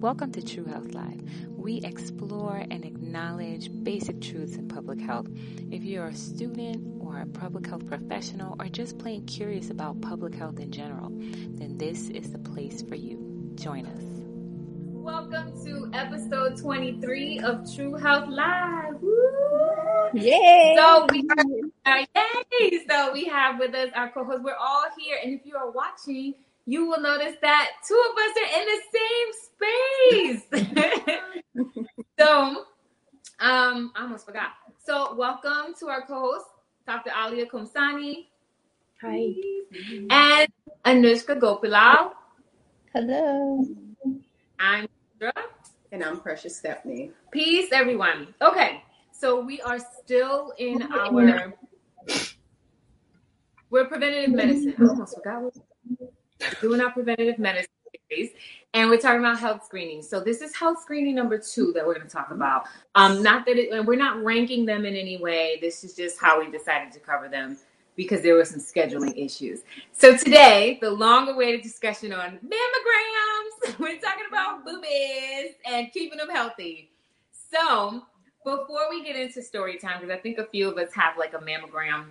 Welcome to True Health Live. We explore and acknowledge basic truths in public health. If you're a student or a public health professional or just plain curious about public health in general, then this is the place for you. Join us. Welcome to episode 23 of True Health Live. Woo! Yay! So we are, yay! So we have with us our co-host. We're all here, and if you are watching, you will notice that two of us are in the same space. so, um, I almost forgot. So, welcome to our co-host, Dr. Alia Komsani. Hi. And Anushka Gopilal. Hello. I'm Indra. And I'm Precious Stephanie. Peace, everyone. Okay, so we are still in our we're preventative medicine. I almost forgot what doing our preventative medicine series, and we're talking about health screening. So this is health screening number two that we're going to talk about. Um, not that it, we're not ranking them in any way. This is just how we decided to cover them because there were some scheduling issues. So today, the long-awaited discussion on mammograms. We're talking about boobies and keeping them healthy. So before we get into story time, because I think a few of us have like a mammogram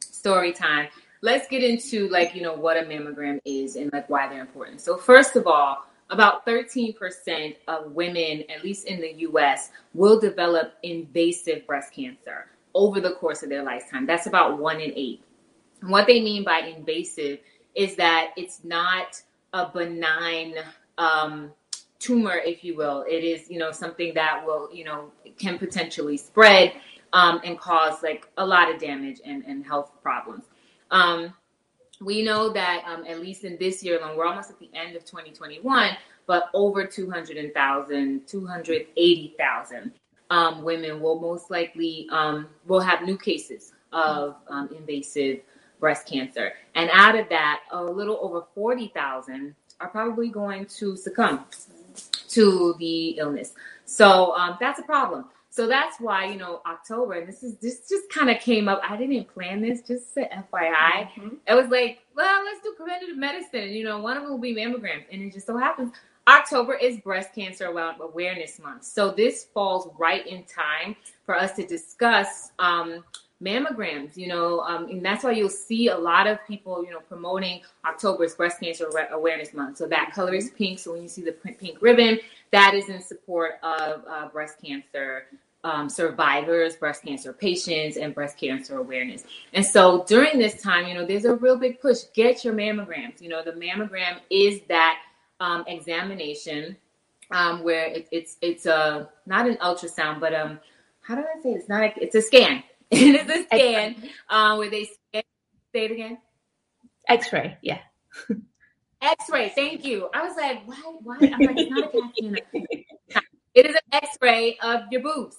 story time let's get into like you know what a mammogram is and like why they're important. So first of all about 13% of women at least in the us will develop invasive breast cancer over the course of their lifetime. That's about one in eight. And what they mean by invasive is that it's not a benign um, tumor if you will. It is you know something that will you know can potentially spread um, and cause like a lot of damage and, and health problems um, we know that um, at least in this year alone, we're almost at the end of 2021, but over 200,000, 280,000 um, women will most likely um, will have new cases of um, invasive breast cancer, and out of that, a little over 40,000 are probably going to succumb to the illness. So um, that's a problem. So that's why, you know, October, and this is this just kind of came up. I didn't plan this, just to FYI. Mm-hmm. It was like, well, let's do preventative medicine. You know, one of them will be mammograms. And it just so happens October is Breast Cancer Awareness Month. So this falls right in time for us to discuss um, mammograms, you know, um, and that's why you'll see a lot of people, you know, promoting October's Breast Cancer Awareness Month. So that color is pink. So when you see the pink ribbon, that is in support of uh, breast cancer um, survivors, breast cancer patients, and breast cancer awareness. And so during this time, you know, there's a real big push. Get your mammograms. You know, the mammogram is that um, examination um, where it, it's it's a not an ultrasound, but um, how do I say it? it's not? A, it's a scan. it is a scan um, where they scan, say it again. X-ray, yeah. X-ray. Thank you. I was like, why? Why? I'm like, it's not a CAT scan. It is an X-ray of your boobs.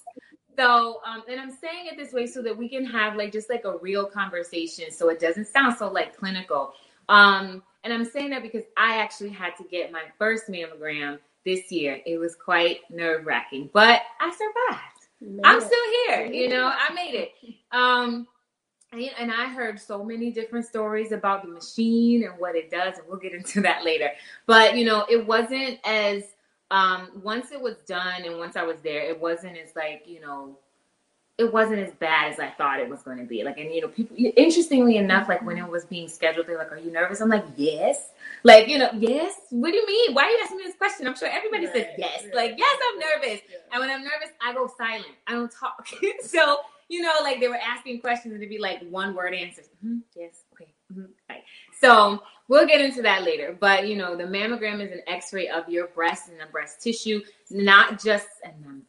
So, um, and I'm saying it this way so that we can have like just like a real conversation, so it doesn't sound so like clinical. Um, and I'm saying that because I actually had to get my first mammogram this year. It was quite nerve wracking, but I survived. I'm still here. You know, I made it. Um, and I heard so many different stories about the machine and what it does, and we'll get into that later. But you know, it wasn't as um, once it was done and once I was there, it wasn't as like, you know, it wasn't as bad as I thought it was going to be. Like, and you know, people, interestingly enough, like when it was being scheduled, they're like, Are you nervous? I'm like, Yes. Like, you know, yes. What do you mean? Why are you asking me this question? I'm sure everybody right. says yes. Yeah. Like, yes, I'm nervous. Yeah. And when I'm nervous, I go silent. I don't talk. so, you know, like they were asking questions and it'd be like one word answers. Mm-hmm. Yes. Okay. Mm-hmm. Right. So we'll get into that later. But you know, the mammogram is an X-ray of your breast and the breast tissue, not just. And I'm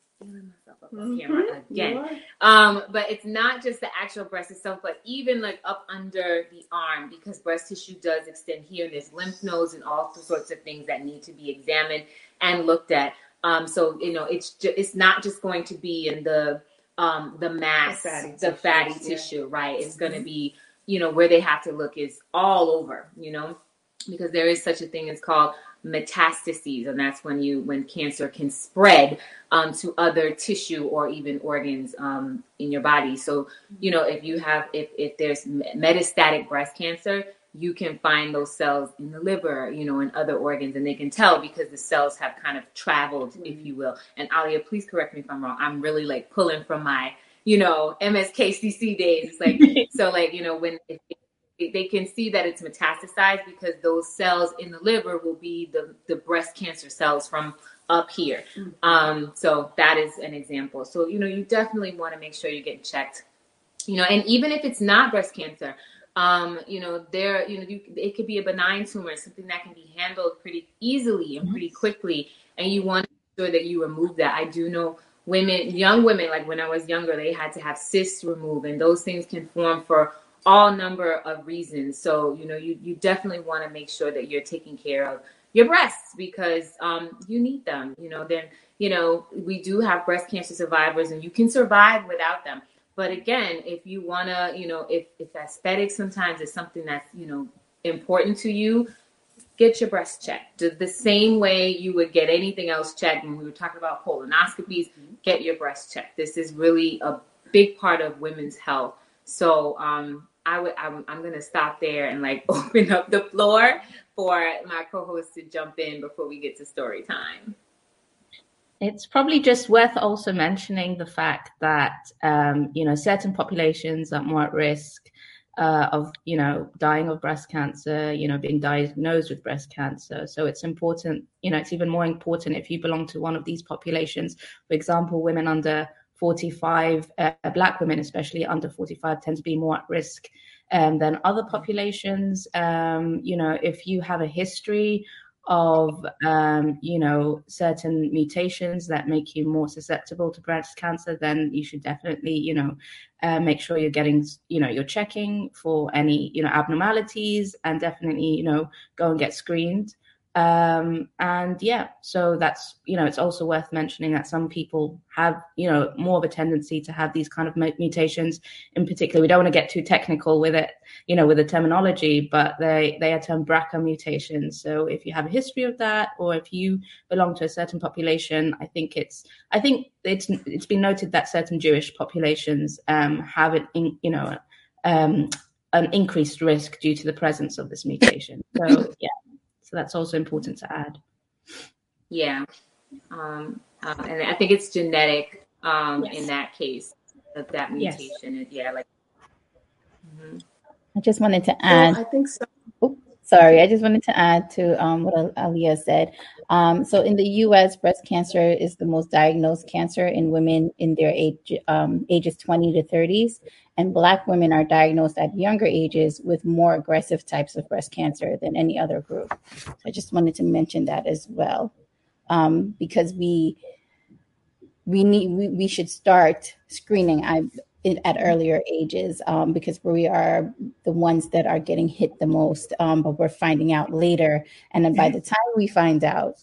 myself camera mm-hmm. again. Um, but it's not just the actual breast itself, but even like up under the arm, because breast tissue does extend here, and there's lymph nodes and all sorts of things that need to be examined and looked at. Um, so you know, it's ju- it's not just going to be in the um, the mass, the fatty, the fatty tissue, tissue, right? It's going to mm-hmm. be you know, where they have to look is all over, you know, because there is such a thing as called metastases and that's when you when cancer can spread um, to other tissue or even organs um, in your body so you know if you have if, if there's metastatic breast cancer you can find those cells in the liver, you know, in other organs, and they can tell because the cells have kind of traveled, mm-hmm. if you will. And Alia, please correct me if I'm wrong. I'm really like pulling from my, you know, MSKCC days. It's like so, like you know, when if, if they can see that it's metastasized because those cells in the liver will be the the breast cancer cells from up here. Mm-hmm. Um, so that is an example. So you know, you definitely want to make sure you get checked. You know, and even if it's not breast cancer, um, you know, there, you know, you, it could be a benign tumor, something that can be handled pretty easily and pretty quickly, and you want to make sure that you remove that. I do know women, young women, like when I was younger, they had to have cysts removed, and those things can form for all number of reasons. So, you know, you you definitely want to make sure that you're taking care of your breasts because um, you need them. You know, then you know we do have breast cancer survivors, and you can survive without them. But again, if you wanna, you know, if if aesthetic sometimes is something that's you know important to you, get your breast checked the, the same way you would get anything else checked. When we were talking about colonoscopies, mm-hmm. get your breast checked. This is really a big part of women's health. So um, I would I'm, I'm gonna stop there and like open up the floor for my co-host to jump in before we get to story time. It's probably just worth also mentioning the fact that um, you know certain populations are more at risk uh, of you know dying of breast cancer, you know being diagnosed with breast cancer. So it's important, you know, it's even more important if you belong to one of these populations. For example, women under 45, uh, black women especially under 45 tend to be more at risk um, than other populations. Um, you know, if you have a history of um, you know certain mutations that make you more susceptible to breast cancer then you should definitely you know uh, make sure you're getting you know you're checking for any you know abnormalities and definitely you know go and get screened um, and yeah so that's you know it's also worth mentioning that some people have you know more of a tendency to have these kind of mutations. In particular we don't want to get too technical with it you know with the terminology but they they are termed brca mutations. So if you have a history of that or if you belong to a certain population i think it's i think it's it's been noted that certain jewish populations um, have it in, you know um, an increased risk due to the presence of this mutation. So yeah so that's also important to add. Yeah. Um, uh, and I think it's genetic um, yes. in that case of that mutation. Yes. Yeah, like. Mm-hmm. I just wanted to add. I think so. Sorry, I just wanted to add to um, what Alia said. Um, so in the U.S., breast cancer is the most diagnosed cancer in women in their age um, ages 20 to 30s, and Black women are diagnosed at younger ages with more aggressive types of breast cancer than any other group. So I just wanted to mention that as well, um, because we we need we, we should start screening I, at earlier ages um, because we are the ones that are getting hit the most, um, but we're finding out later, and then by the time we find out,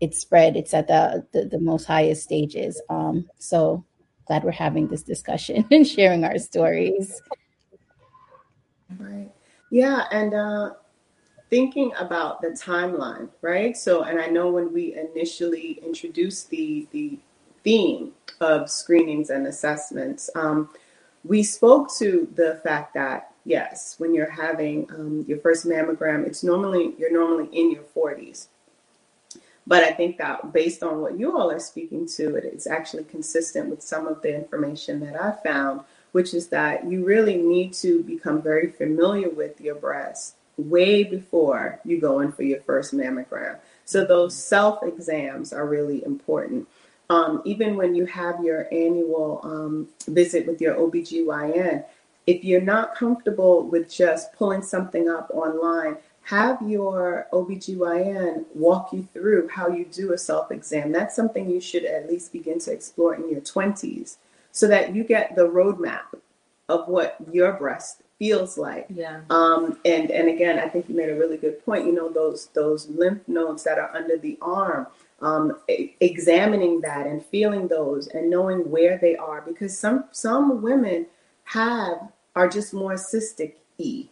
it's spread. It's at the the, the most highest stages. Um, so glad we're having this discussion and sharing our stories. Right. Yeah. And uh, thinking about the timeline, right? So, and I know when we initially introduced the, the theme of screenings and assessments, um, we spoke to the fact that yes, when you're having um, your first mammogram, it's normally you're normally in your 40s. But I think that based on what you all are speaking to, it is actually consistent with some of the information that I found, which is that you really need to become very familiar with your breast way before you go in for your first mammogram. So those self exams are really important. Um, even when you have your annual um, visit with your OBGYN, if you're not comfortable with just pulling something up online, have your OBGYN walk you through how you do a self exam. That's something you should at least begin to explore in your 20s so that you get the roadmap of what your breast feels like. Yeah. Um, and, and again, I think you made a really good point. You know, those, those lymph nodes that are under the arm, um, examining that and feeling those and knowing where they are because some, some women have are just more cystic E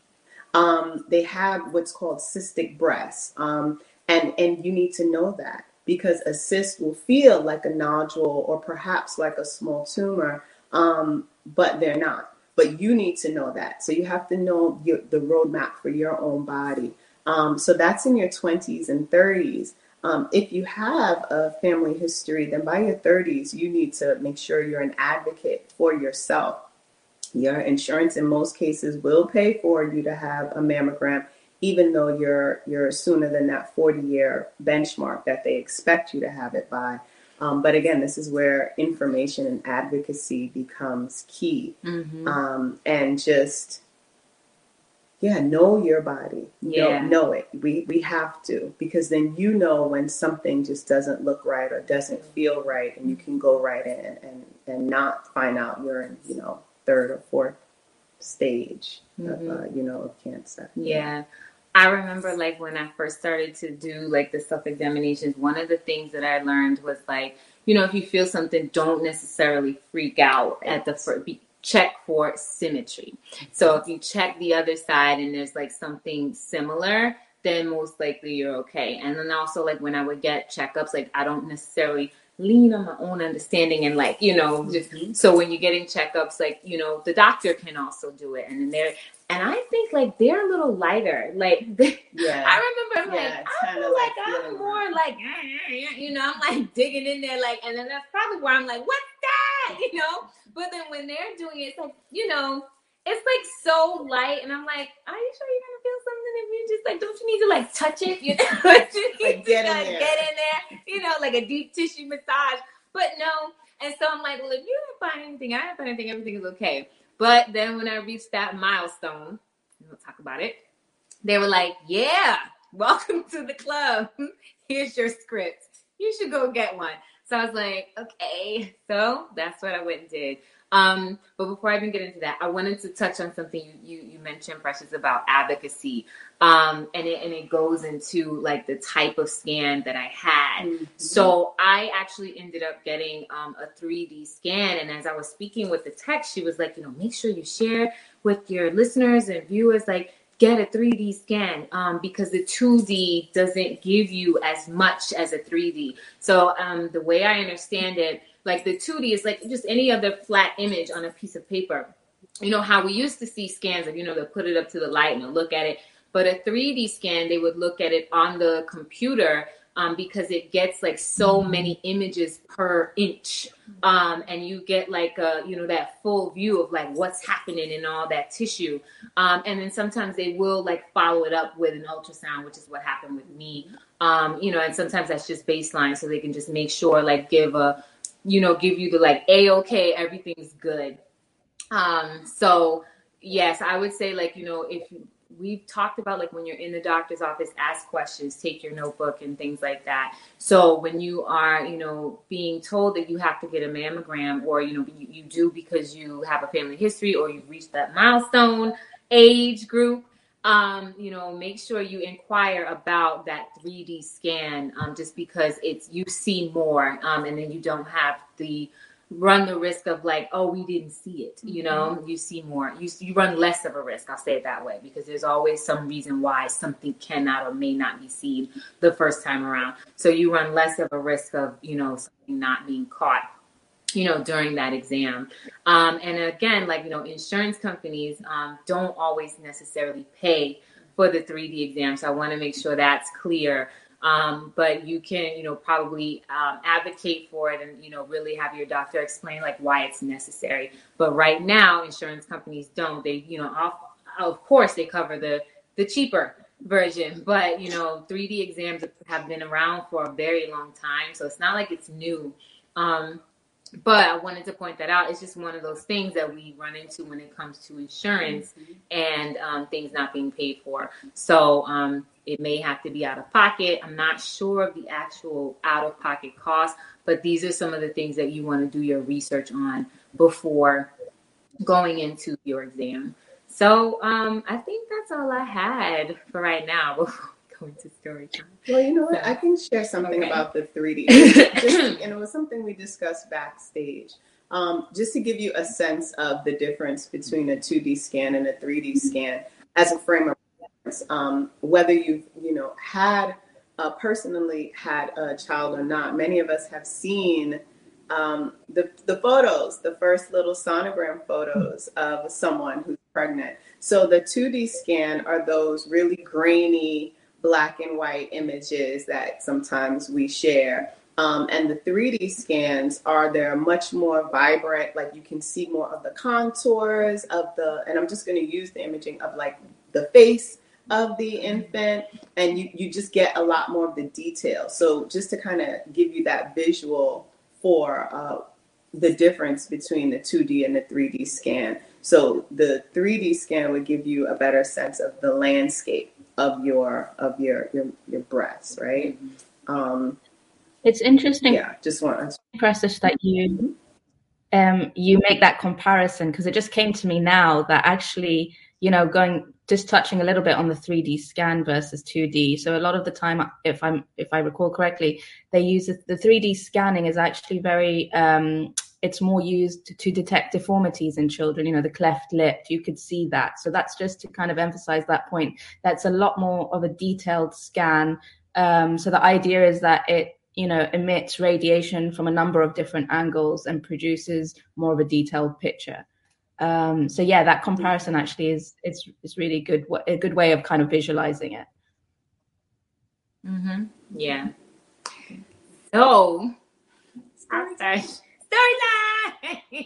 um, they have what's called cystic breasts Um, and, and you need to know that because a cyst will feel like a nodule or perhaps like a small tumor, um, but they're not. but you need to know that. So you have to know your, the roadmap for your own body. Um, so that's in your 20s and 30s. Um, if you have a family history, then by your 30s, you need to make sure you're an advocate for yourself. Your insurance, in most cases, will pay for you to have a mammogram, even though you're you're sooner than that 40 year benchmark that they expect you to have it by. Um, but again, this is where information and advocacy becomes key, mm-hmm. um, and just yeah, know your body. Yeah. Know, know, it. We we have to because then you know when something just doesn't look right or doesn't feel right, and you can go right in and and not find out you're in you know third or fourth stage mm-hmm. of uh, you know of cancer. Yeah. I remember like when I first started to do like the self examinations, one of the things that I learned was like, you know, if you feel something, don't necessarily freak out at the first check for symmetry. So if you check the other side and there's like something similar, then most likely you're okay. And then also like when I would get checkups, like I don't necessarily lean on my own understanding and like you know just mm-hmm. so when you're getting checkups like you know the doctor can also do it and then they're and I think like they're a little lighter. Like yeah. I remember I'm yeah, like I feel like, like I'm more like ah, ah, ah, you know I'm like digging in there like and then that's probably where I'm like what's that you know but then when they're doing it, it's like, you know, it's like so light, and I'm like, are you sure you're gonna feel something if you just like, don't you need to like touch it? You know, you like get, in like, there. get in there, you know, like a deep tissue massage. But no, and so I'm like, well, if you don't find anything, I don't find anything, everything is okay. But then when I reached that milestone, we'll talk about it. They were like, yeah, welcome to the club. Here's your script. You should go get one. So I was like, okay. So that's what I went and did. Um, but before I even get into that, I wanted to touch on something you, you, you mentioned, Precious, about advocacy. Um, and it, and it goes into like the type of scan that I had. Mm-hmm. So I actually ended up getting um, a 3D scan. And as I was speaking with the tech, she was like, you know, make sure you share with your listeners and viewers, like, get a 3D scan um, because the 2D doesn't give you as much as a 3D. So um, the way I understand it, like the 2D is like just any other flat image on a piece of paper. You know how we used to see scans of, you know, they'll put it up to the light and look at it. But a 3D scan, they would look at it on the computer um, because it gets like so many images per inch um, and you get like a, you know that full view of like what's happening in all that tissue um, and then sometimes they will like follow it up with an ultrasound which is what happened with me um, you know and sometimes that's just baseline so they can just make sure like give a you know give you the like a okay everything's good. Um, so yes i would say like you know if we've talked about like when you're in the doctor's office ask questions take your notebook and things like that. So when you are you know being told that you have to get a mammogram or you know you, you do because you have a family history or you've reached that milestone age group um, you know, make sure you inquire about that 3D scan, um, just because it's you see more, um, and then you don't have the run the risk of like, oh, we didn't see it. You know, mm-hmm. you see more. You you run less of a risk. I'll say it that way because there's always some reason why something cannot or may not be seen the first time around. So you run less of a risk of you know something not being caught. You know, during that exam. Um, and again, like, you know, insurance companies um, don't always necessarily pay for the 3D exam. So I want to make sure that's clear um, but you can, you know, probably um, advocate for it and, you know, really have your doctor explain like why it's necessary. But right now, insurance companies don't. They, you know, off, of course, they cover the the cheaper version, but you know, 3D exams have been around for a very long time, so it's not like it's new. Um, but I wanted to point that out. It's just one of those things that we run into when it comes to insurance mm-hmm. and um, things not being paid for. So um, it may have to be out of pocket. I'm not sure of the actual out of pocket cost, but these are some of the things that you want to do your research on before going into your exam. So um, I think that's all I had for right now to story time. Well, you know what? So, I can share something okay. about the 3D. Just, and it was something we discussed backstage. Um, just to give you a sense of the difference between a 2D scan and a 3D scan as a frame of um, whether you've you know had uh, personally had a child or not. Many of us have seen um, the the photos, the first little sonogram photos of someone who's pregnant. So the 2D scan are those really grainy black and white images that sometimes we share. Um, and the 3D scans are they're much more vibrant, like you can see more of the contours of the, and I'm just going to use the imaging of like the face of the infant, and you, you just get a lot more of the detail. So, just to kind of give you that visual for uh, the difference between the 2D and the 3D scan. So, the 3D scan would give you a better sense of the landscape of your of your your, your breasts, right? Um, it's interesting. Yeah, just want to that you um, you make that comparison because it just came to me now that actually, you know, going just touching a little bit on the 3D scan versus 2D. So a lot of the time, if I'm if I recall correctly, they use the 3D scanning is actually very um, it's more used to detect deformities in children, you know, the cleft lip, you could see that. So that's just to kind of emphasize that point. That's a lot more of a detailed scan. Um, so the idea is that it, you know, emits radiation from a number of different angles and produces more of a detailed picture. Um, so yeah, that comparison actually is is is really good a good way of kind of visualizing it. Mm-hmm. Yeah. So, sorry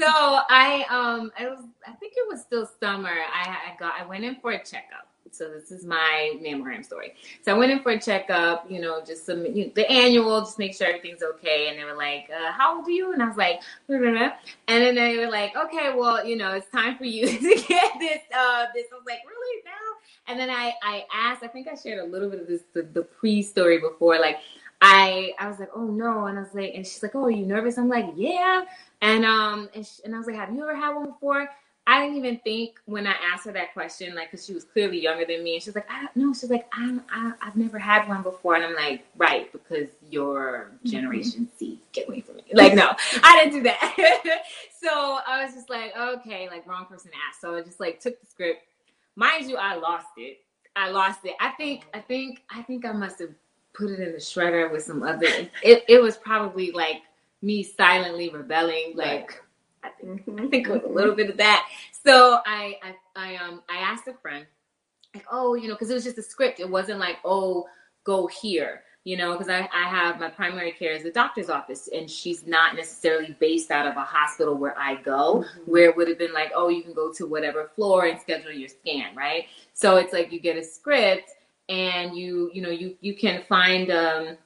so I um I was I think it was still summer. I I got I went in for a checkup. So this is my mammogram story. So I went in for a checkup, you know, just some you know, the annual, just make sure everything's okay. And they were like, uh, "How old are you?" And I was like, blah, blah, blah. and then they were like, "Okay, well, you know, it's time for you to get this." Uh, this I was like, "Really now?" And then I I asked. I think I shared a little bit of this the, the pre story before, like. I I was like, oh no, and I was like, and she's like, oh, are you nervous? I'm like, yeah, and um, and, she, and I was like, have you ever had one before? I didn't even think when I asked her that question, like, because she was clearly younger than me, and she's like, I no, she's like, I, I I've never had one before, and I'm like, right, because you're Generation mm-hmm. C, get away from me. Like, no, I didn't do that. so I was just like, okay, like wrong person to ask. So I just like took the script. Mind you, I lost it. I lost it. I think, I think, I think I must have put it in the shredder with some other. It it was probably like me silently rebelling. Like I think. I think it was a little bit of that. So I I, I um I asked a friend like oh you know because it was just a script. It wasn't like oh go here you know, because I, I have my primary care is the doctor's office, and she's not necessarily based out of a hospital where I go, mm-hmm. where it would have been like, oh, you can go to whatever floor and schedule your scan, right? So it's like you get a script, and you you know you you can find um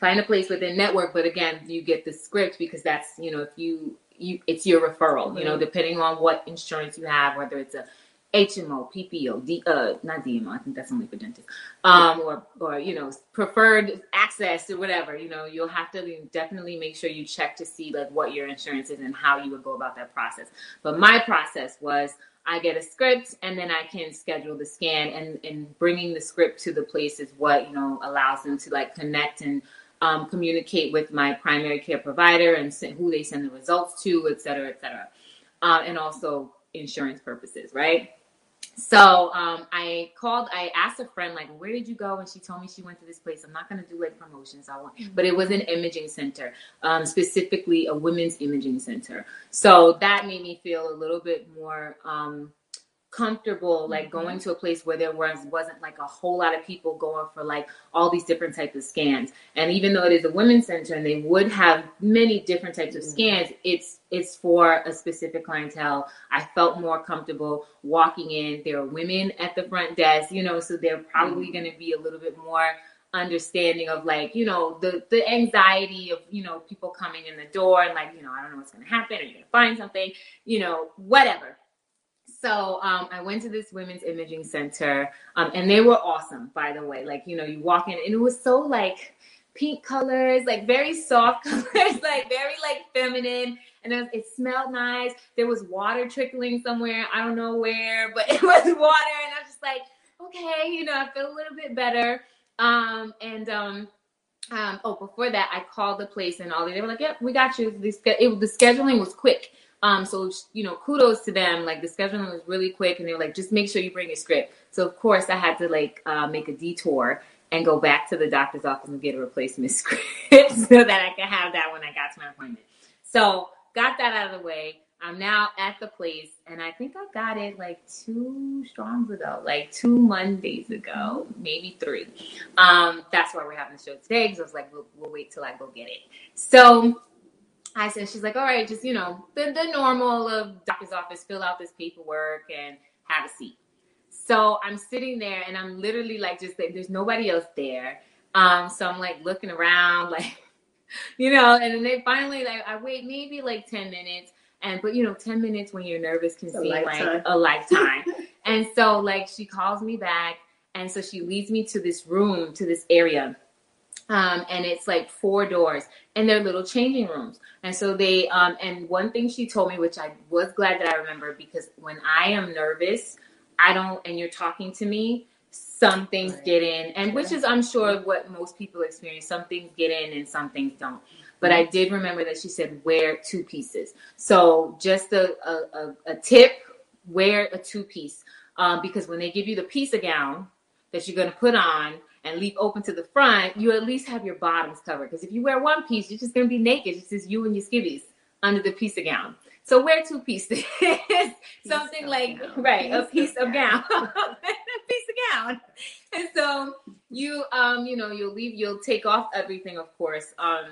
find a place within network but again you get the script because that's you know if you you it's your referral mm-hmm. you know mm-hmm. depending on what insurance you have whether it's a HMO, PPO, D, uh, not DMO. I think that's only for dentists. Um, or, or you know, preferred access or whatever. You know, you'll have to definitely make sure you check to see like what your insurance is and how you would go about that process. But my process was I get a script and then I can schedule the scan and, and bringing the script to the place is what, you know, allows them to like connect and um, communicate with my primary care provider and who they send the results to, et cetera, et cetera. Uh, and also insurance purposes, right? So um, I called, I asked a friend, like, where did you go? And she told me she went to this place. I'm not going to do like promotions. I want, but it was an imaging center, um, specifically a women's imaging center. So that made me feel a little bit more um, comfortable like mm-hmm. going to a place where there was wasn't like a whole lot of people going for like all these different types of scans and even though it is a women's center and they would have many different types of mm-hmm. scans it's it's for a specific clientele i felt more comfortable walking in there are women at the front desk you know so they're probably mm-hmm. going to be a little bit more understanding of like you know the the anxiety of you know people coming in the door and like you know i don't know what's going to happen are you going to find something you know whatever so um, I went to this women's imaging center, um, and they were awesome, by the way. Like you know, you walk in, and it was so like pink colors, like very soft colors, like very like feminine, and it, was, it smelled nice. There was water trickling somewhere, I don't know where, but it was water, and I was just like, okay, you know, I feel a little bit better. Um, and um, um, oh, before that, I called the place, and all they were like, "Yep, we got you." The, the scheduling was quick. Um, so you know, kudos to them. Like the scheduling was really quick, and they were like, just make sure you bring your script. So of course, I had to like uh, make a detour and go back to the doctor's office and get a replacement script so that I can have that when I got to my appointment. So got that out of the way. I'm now at the place, and I think I got it like two strongs ago, like two Mondays ago, maybe three. Um, that's why we're having the show today because I was like, we'll, we'll wait till I go get it. So I said, she's like, all right, just, you know, the, the normal of doctor's office, fill out this paperwork and have a seat. So I'm sitting there and I'm literally like, just like, there's nobody else there. Um, so I'm like looking around, like, you know, and then they finally like, I wait maybe like 10 minutes. And, but you know, 10 minutes when you're nervous can seem like a lifetime. and so like she calls me back. And so she leads me to this room, to this area. Um, and it's like four doors and they're little changing rooms. And so they, um, and one thing she told me, which I was glad that I remember because when I am nervous, I don't, and you're talking to me, some things right. get in, and which is, I'm sure, what most people experience. Some things get in and some things don't. But I did remember that she said wear two pieces. So just a, a, a tip, wear a two piece. Um, because when they give you the piece of gown that you're going to put on, and leave open to the front, you at least have your bottoms covered. Because if you wear one piece, you're just going to be naked. It's just you and your skivvies under the piece of gown. So wear two pieces. Something like gown. right, piece a piece of, of gown, a piece of gown. And so you, um, you know, you'll leave. You'll take off everything, of course. Um,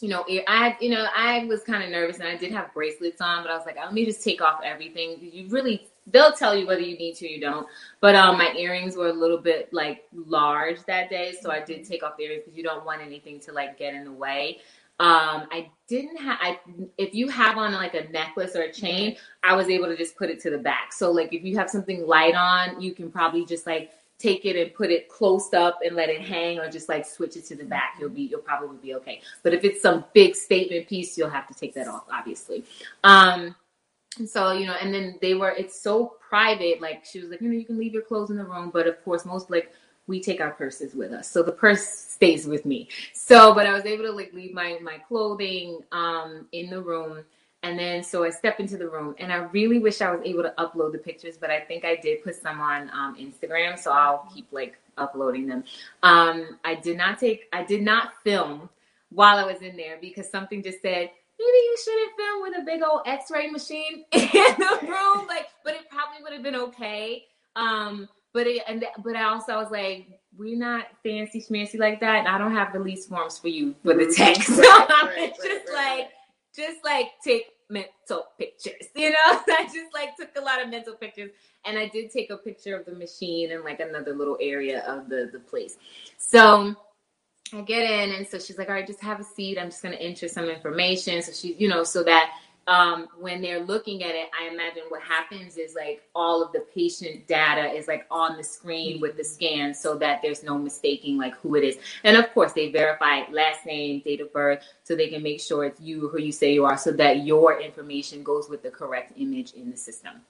you know, I, you know, I was kind of nervous, and I did have bracelets on, but I was like, let me just take off everything. You really they'll tell you whether you need to or you don't. But um, my earrings were a little bit like large that day, so I did take off the earrings because you don't want anything to like get in the way. Um, I didn't have. I if you have on like a necklace or a chain, I was able to just put it to the back. So like if you have something light on, you can probably just like take it and put it close up and let it hang or just like switch it to the back you'll be you'll probably be okay but if it's some big statement piece you'll have to take that off obviously um and so, you know, and then they were, it's so private. Like she was like, you know, you can leave your clothes in the room, but of course, most like we take our purses with us. So the purse stays with me. So, but I was able to like leave my, my clothing um, in the room. And then, so I step into the room and I really wish I was able to upload the pictures, but I think I did put some on um, Instagram. So I'll keep like uploading them. Um, I did not take, I did not film while I was in there because something just said, maybe you shouldn't film with a big old X-ray machine in the room. Like, but it probably would have been okay. Um, but it, and but I also was like, we're not fancy schmancy like that. And I don't have release forms for you for the text. So right, I'm right, just right, like, just like take mental pictures, you know? I just like took a lot of mental pictures and I did take a picture of the machine and like another little area of the, the place. So I get in, and so she's like, "All right, just have a seat. I'm just going to enter some information." So she, you know, so that um, when they're looking at it, I imagine what happens is like all of the patient data is like on the screen with the scan, so that there's no mistaking like who it is. And of course, they verify last name, date of birth, so they can make sure it's you who you say you are, so that your information goes with the correct image in the system.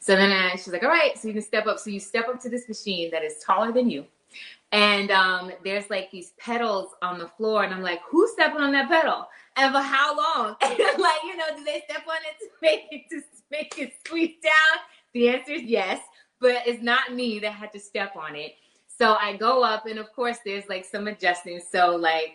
So then I, she's like, "All right, so you can step up." So you step up to this machine that is taller than you and um, there's like these pedals on the floor, and I'm like, who's stepping on that pedal? And for how long? And like, you know, do they step on it to make it to make it squeeze down? The answer is yes, but it's not me that had to step on it. So I go up, and of course, there's like some adjusting. So like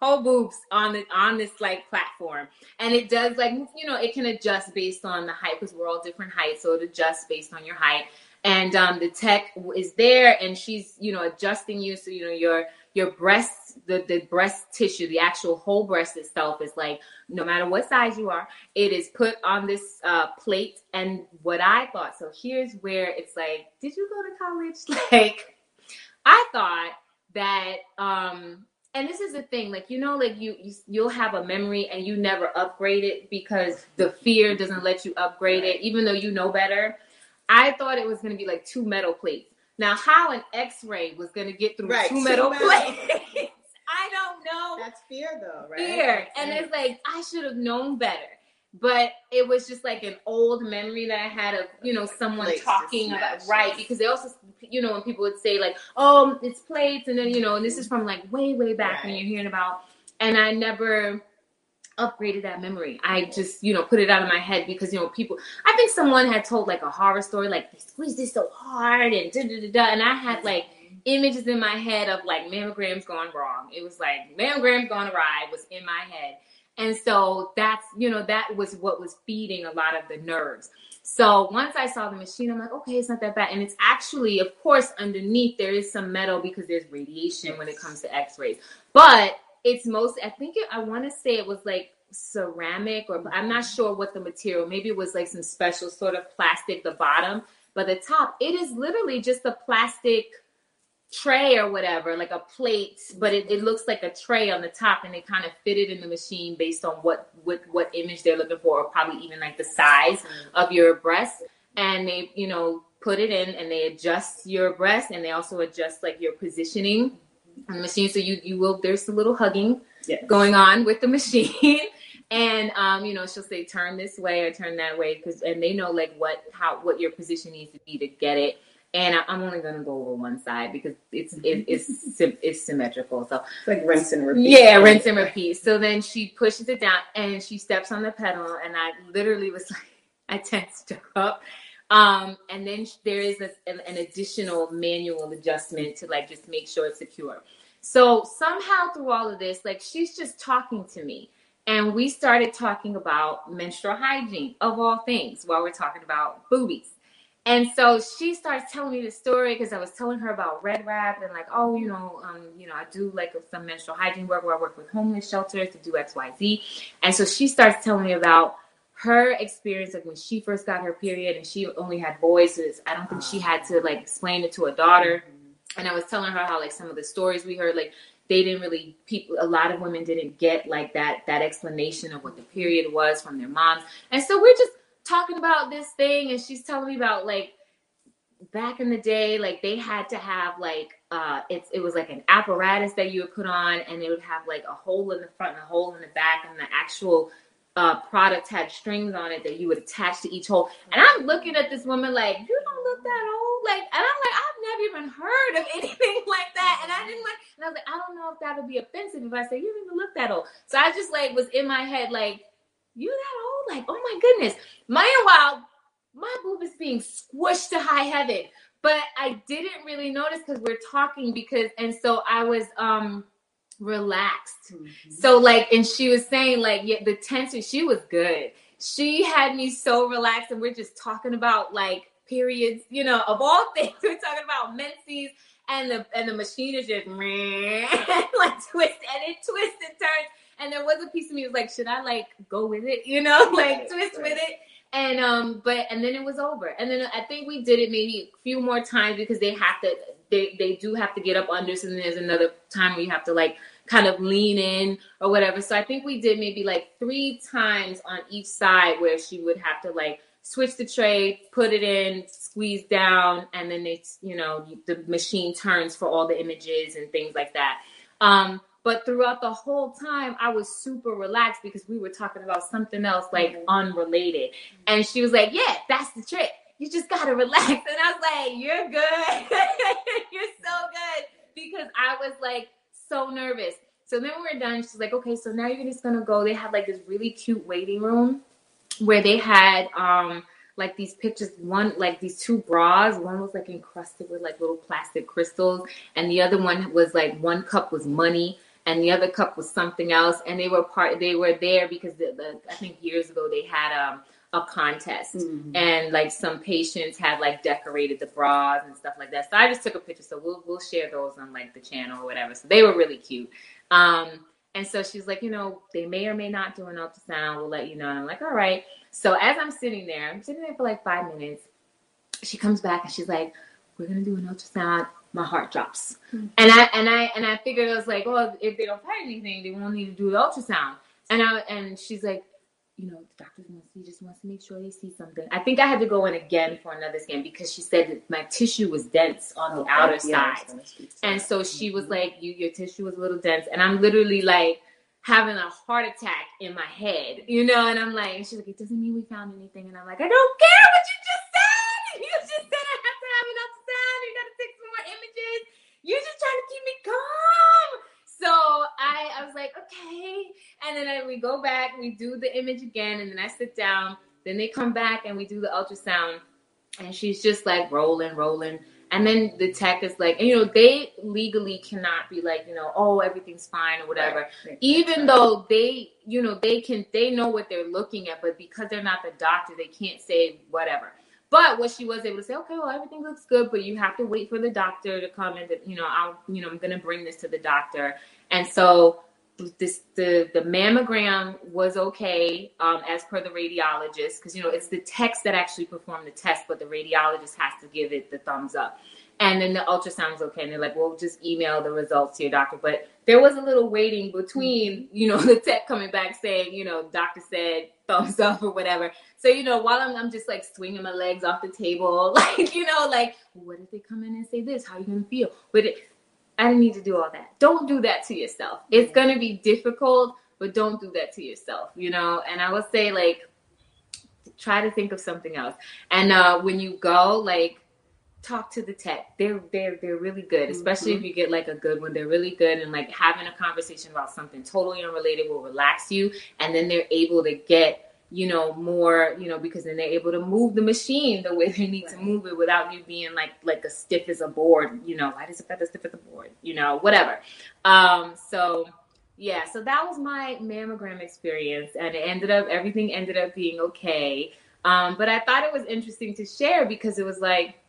whole boobs on the on this like platform and it does like you know it can adjust based on the height because we're all different heights so it adjusts based on your height and um, the tech is there and she's you know adjusting you. So you know your your breast the, the breast tissue the actual whole breast itself is like no matter what size you are it is put on this uh, plate and what i thought. So here's where it's like did you go to college? Like i thought that um and this is the thing like you know like you, you you'll have a memory and you never upgrade it because the fear doesn't let you upgrade it even though you know better I thought it was going to be like two metal plates. Now, how an X-ray was going to get through right, two, metal, metal plates, I don't know. That's fear, though, right? Fear, and it's like I should have known better. But it was just like an old memory that I had of you know someone plates talking about right because they also you know when people would say like oh it's plates and then you know and this is from like way way back right. when you're hearing about and I never upgraded that memory. I just, you know, put it out of my head because, you know, people, I think someone had told like a horror story, like they squeezed this so hard and da da da da. And I had like, images in my head of like mammograms gone wrong. It was like mammograms gone awry was in my head. And so that's, you know, that was what was feeding a lot of the nerves. So once I saw the machine, I'm like, okay, it's not that bad. And it's actually, of course, underneath there is some metal because there's radiation when it comes to x-rays. But it's most, I think it, I want to say it was like ceramic or I'm not mm-hmm. sure what the material, maybe it was like some special sort of plastic, the bottom, but the top, it is literally just a plastic tray or whatever, like a plate, but it, it looks like a tray on the top, and they kind of fit it in the machine based on what what what image they're looking for, or probably even like the size mm-hmm. of your breast. And they, you know, put it in and they adjust your breast, and they also adjust like your positioning on the machine. So you you will there's a little hugging Yes. going on with the machine. And um, you know, she'll say turn this way or turn that way because and they know like what how what your position needs to be to get it and I- I'm only gonna go over one side because it's it, it's it's symmetrical. So It's like rinse and repeat. yeah, rinse and repeat. So then she pushes it down and she steps on the pedal, and I literally was like, I tensed up. Um, and then there is an, an additional manual adjustment to like just make sure it's secure. So somehow through all of this, like she's just talking to me. And we started talking about menstrual hygiene of all things while we're talking about boobies. And so she starts telling me the story because I was telling her about Red Wrap and like, oh, you know, um, you know, I do like some menstrual hygiene work where I work with homeless shelters to do X, Y, Z. And so she starts telling me about her experience like when she first got her period and she only had voices I don't think she had to like explain it to a daughter. And I was telling her how like some of the stories we heard, like they didn't really people a lot of women didn't get like that that explanation of what the period was from their moms. And so we're just talking about this thing and she's telling me about like back in the day like they had to have like uh it's it was like an apparatus that you would put on and it would have like a hole in the front and a hole in the back and the actual uh product had strings on it that you would attach to each hole. And i'm looking at this woman like you don't look that old. Like and i'm like i've never even heard of anything like that. And i didn't like and i was like i don't know if that would be offensive if i say you don't even look that old. So i just like was in my head like you that old? Like oh my goodness. Meanwhile my boob is being squished to high heaven. But i didn't really notice because we're talking because and so i was um relaxed. So like and she was saying like yeah the tension she was good. She had me so relaxed and we're just talking about like periods you know of all things we're talking about menses and the and the machine is just like twist and it twists and turns. And there was a piece of me was like should i like go with it? You know like Right, twist right. with it. And um but and then it was over. And then i think we did it maybe a few more times because they have to they they do have to get up under so then there's another time where you have to like kind of lean in or whatever. So i think we did maybe like three times on each side where she would have to like switch the tray put it in squeeze down and then it's you know the machine turns for all the images and things like that. Um but throughout the whole time i was super relaxed because we were talking about something else like Mhm. unrelated. And she was like yeah that's the trick you just gotta relax. And i was like you're good. You're so good. Because i was like so nervous. So then we were done she's like okay so now you're just gonna go. They had like this really cute waiting room where they had um like these pictures one like these two bras. One was like encrusted with like little plastic crystals and the other one was like one cup was money and the other cup was something else. And they were part they were there because the, the i think years ago they had um a contest Mhm. and like some patients had like decorated the bras and stuff like that. So I just took a picture. So we'll we'll share those on like the channel or whatever. So they were really cute. Um, and so she's like, you know, they may or may not do an ultrasound. We'll let you know. And I'm like, all right. So as I'm sitting there, I'm sitting there for like five minutes. She comes back and she's like, we're gonna do an ultrasound. My heart drops, Hmm. and I and I and I figured it was like, well, if they don't find anything, they won't need to do the ultrasound. And I and she's like, you know, the doctor wants he just wants to make sure they see something. I think I had to go in again for another scan because she said that my tissue was dense on the Okay, outer yeah, side. gonna speak to And so she was like, "You, your tissue was a little dense," and I'm literally like having a heart attack in my head, you know. And I'm like, and she's like, "It doesn't mean we found anything," and I'm like, "I don't care what you just said. You just said I have to have an ultrasound. You got to take some more images. You're just trying to keep me calm." So I, I was like, okay. And then I, we go back, we do the image again, and then I sit down. Then they come back and we do the ultrasound, and she's just like rolling, rolling. And then the tech is like, and, you know, they legally cannot be like, you know, oh, everything's fine or whatever. Right. Even though they, you know, they can, they know what they're looking at, but because they're not the doctor, they can't say whatever. But what she was able to say, okay, well, everything looks good, but you have to wait for the doctor to come and, you know, I'll, you know, I'm going to bring this to the doctor. And so this the the mammogram was okay um, as per the radiologist because you know it's the techs that actually perform the test, but the radiologist has to give it the thumbs up. And then the ultrasound was okay, and they're like, "Well, just email the results to your doctor." But there was a little waiting between, you know, the tech coming back saying, you know, doctor said thumbs up or whatever. So you know, while I'm, I'm just like swinging my legs off the table, like you know, like what if they come in and say this? How are you gonna feel? But it, I didn't need to do all that. Don't do that to yourself. It's going to be difficult, but don't do that to yourself, you know? And I would say, like, try to think of something else. And uh, when you go, like, talk to the tech. They're they're they're really good, especially mm-hmm. if you get like a good one. They're really good, and like having a conversation about something totally unrelated will relax you, and then they're able to get you know, more, you know, because then they're able to move the machine the way they need right. to move it without you being like like as stiff as a board, you know, why does it feel as stiff as a board, you know, whatever. Um, so yeah, so that was my mammogram experience, and it ended up everything ended up being okay. Um, but I thought it was interesting to share because it was like,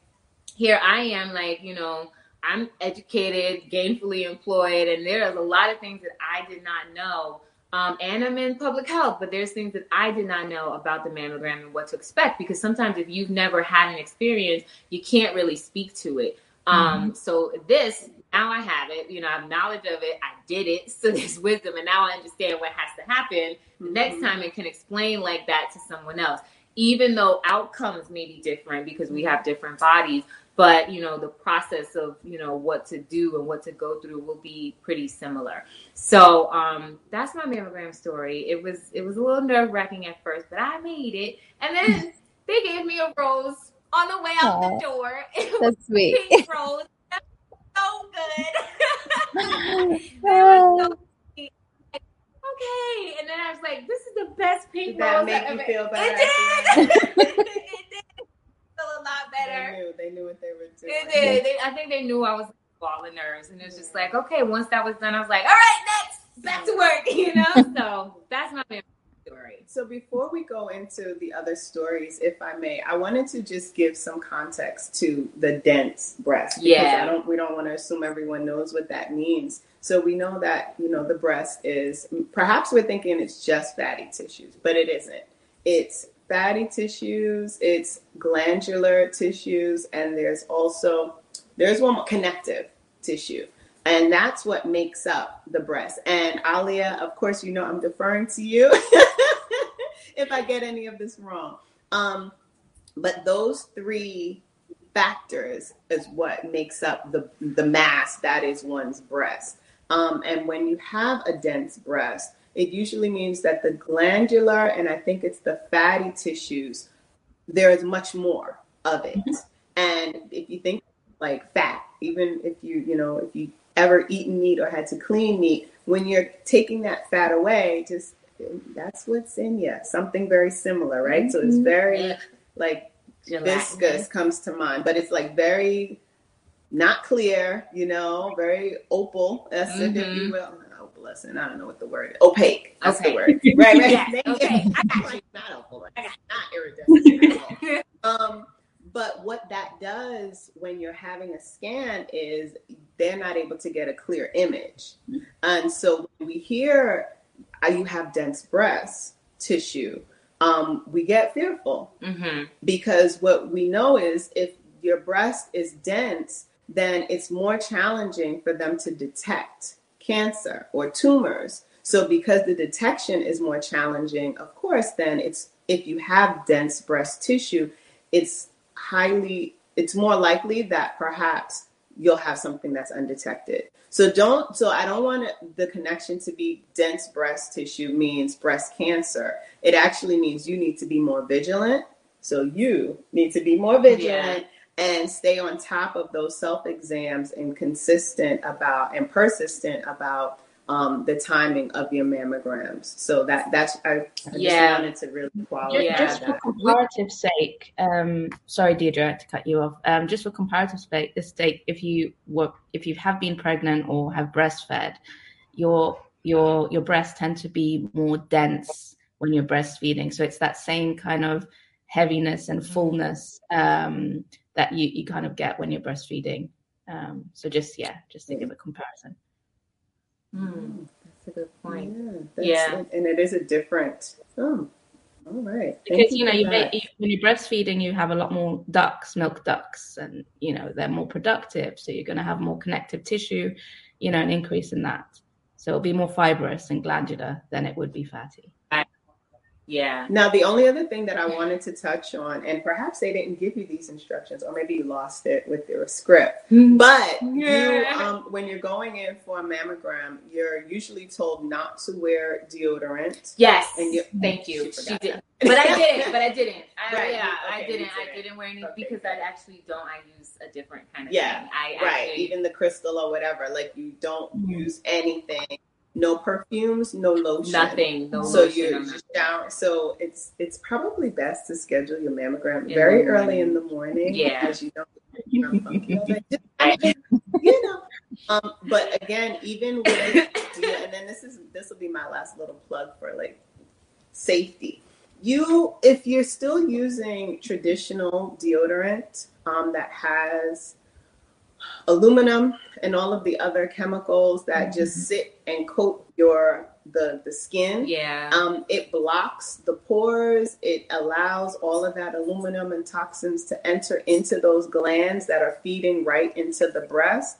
here I am, like you know, I'm educated, gainfully employed, and there's a lot of things that I did not know um, and I'm in public health, but there's things that I did not know about the mammogram and what to expect because sometimes if you've never had an experience, you can't really speak to it. Um, mm-hmm. So this now I have it, you know, I have knowledge of it. I did it, so there's wisdom, and now I understand what has to happen. Mm-hmm. The next time it can explain like that to someone else, even though outcomes may be different because we have different bodies but you know the process of you know what to do and what to go through will be pretty similar. So um, that's my mammogram story. It was it was a little nerve-wracking at first but i made it. And then they gave me a rose on the way out Aww, the door. It that's sweet. pink rose. So good. So okay. And then i was like this is the best pink did rose that make you feel better? it did. It did a lot better. They knew, they knew what they were doing. They did. They, I think they knew I was balling nerves, and it was just like, okay. Once that was done, I was like, all right, next, back to work. You know. so that's my story. So before we go into the other stories, if I may, I wanted to just give some context to the dense breast. Yeah. I don't. We don't want to assume everyone knows what that means. So we know that you know the breast is. Perhaps we're thinking it's just fatty tissues, but it isn't. It's fatty tissues, it's glandular tissues, and there's also there's one more connective tissue. And that's what makes up the breast. And Alia, of course, you know I'm deferring to you if I get any of this wrong. Um, but those three factors is what makes up the the mass that is one's breast. Um, and when you have a dense breast, it usually means that the glandular and I think it's the fatty tissues, there is much more of it. Mm-hmm. And if you think like fat, even if you, you know, if you ever eaten meat or had to clean meat, when you're taking that fat away, just that's what's in you. Something very similar, right? Mm-hmm. So it's mm-hmm. very like viscous comes to mind, but it's like very not clear, you know, very opal, mm-hmm. if you will lesson. I don't know what the word is. Opaque. That's okay. the word. Right, right. yes, okay. I got you. Not opal. Not iridescent. um, but what that does when you're having a scan is they're not able to get a clear image. And so when we hear uh, you have dense breast tissue, um, we get fearful mm-hmm. because what we know is if your breast is dense, then it's more challenging for them to detect cancer or tumors. So because the detection is more challenging, of course, then it's if you have dense breast tissue, it's highly it's more likely that perhaps you'll have something that's undetected. So don't so I don't want the connection to be dense breast tissue means breast cancer. It actually means you need to be more vigilant. So you need to be more vigilant and stay on top of those self exams and consistent about and persistent about um, the timing of your mammograms. So that that's I, I Yeah. just wanted to really qualify Yeah. Just for comparative sake, um, sorry, Deirdre, to cut you off. Um, just for comparative sake, this state, if you were, if you have been pregnant or have breastfed, your your your breasts tend to be more dense when you're breastfeeding. So it's that same kind of heaviness and fullness um, that you you kind of get when you're breastfeeding. Um, so just yeah, just to give a comparison. Hmm, that's a good point. Yeah, that's Yeah. and it is a different. Oh, all right. Thank because you know you that. make, when you're breastfeeding you have a lot more ducts milk ducts and you know they're more productive so you're going to have more connective tissue you know an increase in that so it'll be more fibrous and glandular than it would be fatty Yeah. Now, the only other thing that I wanted to touch on, and perhaps they didn't give you these instructions, or maybe you lost it with your script, but you, um, when you're going in for a mammogram, you're usually told not to wear deodorant. Yes. And you- Thank you. She forgot did. But I didn't. But I didn't. I, Right, Yeah, you- I okay, you didn't. I didn't. didn't wear any Okay, because. I actually don't. I use a different kind of Yeah, thing. I Right, even the crystal or whatever, like you don't Mhm. use anything, no perfumes, no lotion. nothing. No so lotion, you no just nothing. shower. So it's it's probably best to schedule your mammogram In very early in the morning. Yeah. because you don't. you know. Um, but again, even with yeah, and then this is this will be my last little plug for like safety. You, if you're still using traditional deodorant um, that has aluminum and all of the other chemicals that just sit and coat your the the skin, Yeah. um, it blocks the pores. It allows all of that aluminum and toxins to enter into those glands that are feeding right into the breast.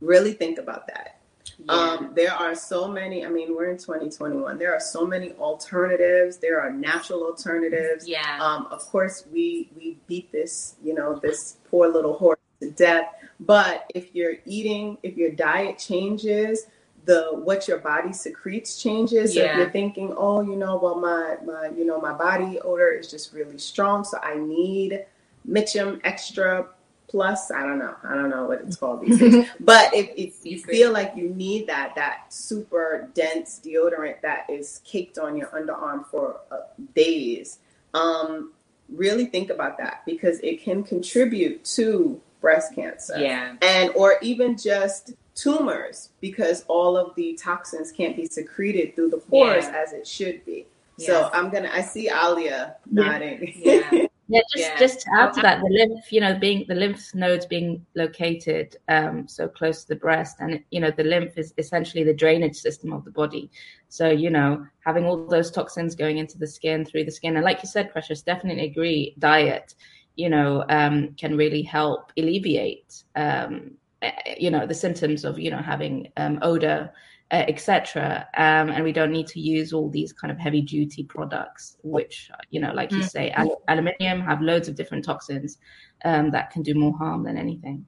Really think about that. yeah. Um, there are so many. I mean, we're in 2021. There are so many alternatives. There are natural alternatives. yeah. Um, of course, we we beat this, you know, this poor little horse to death. But if you're eating, if your diet changes, the what your body secretes changes. So if you're thinking, oh, you know, well, my my you know my body odor is just really strong, so I need Mitchum Extra Plus. I don't know. I don't know what it's called these days. But if, if you feel like you need that, that super dense deodorant that is caked on your underarm for uh, days, um, really think about that because it can contribute to breast cancer yeah. and or even just tumors because all of the toxins can't be secreted through the pores Yeah. as it should be. Yeah. So I'm gonna. I see Alia nodding. Yeah. Yeah, just Yeah. just to add to that, the lymph, you know, being the lymph nodes being located um, so close to the breast, and you know, the lymph is essentially the drainage system of the body. So you know, having all those toxins going into the skin through the skin, and like you said, Precious, definitely agree. Diet, you know, um, can really help alleviate, um, eh, you know, the symptoms of you know having um, odor uh, etc. Um, and we don't need to use all these kind of heavy duty products, which, you know, like you say, al- aluminium have loads of different toxins um, that can do more harm than anything.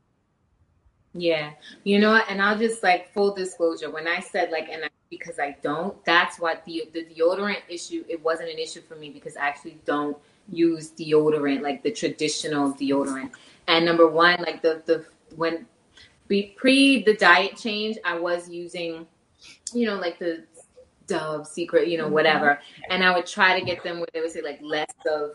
Yeah. You know what? And I'll just like full disclosure. When I said like, and I, because I don't, that's what the the deodorant issue. It wasn't an issue for me because I actually don't use deodorant like the traditional deodorant. And number one, like the the when pre the diet change, I was using, you know, like the Dove Secret, you know, mm-hmm. whatever. And I would try to get them where they would say like less of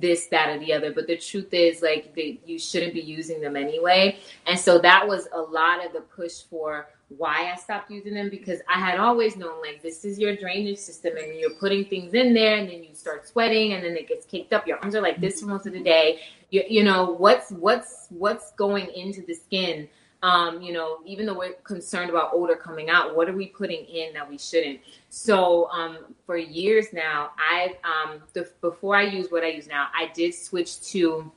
this, that, or the other. But the truth is, like, they, you shouldn't be using them anyway. And so that was a lot of the push for why I stopped using them because I had always known, like, this is your drainage system, and you're putting things in there, and then you start sweating, and then it gets caked up. Your arms are like this for most of the day. You, you know what's what's what's going into the skin. Um, you know, even though we're concerned about odor coming out, what are we putting in that we shouldn't? So um, for years now, I've um, the, before I use what I use now, I did switch to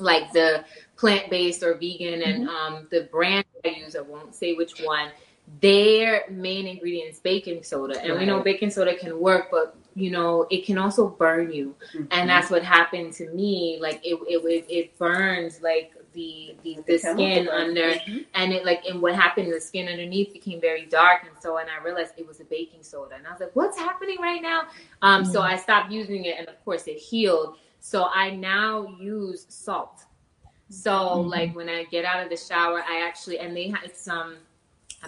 like the plant based or vegan, and um, the brand I use, I won't say which one. Their main ingredient is baking soda, and we know baking soda can work, but you know it can also burn you, and that's what happened to me. Like it, it, it, it burns like the the, the skin under. Mhm. and it like and what happened the skin underneath became very dark. And so and i realized it was a baking soda and i was like what's happening right now? Um so i stopped using it and of course it healed so i now use salt so Mhm. like when i get out of the shower i actually and they have some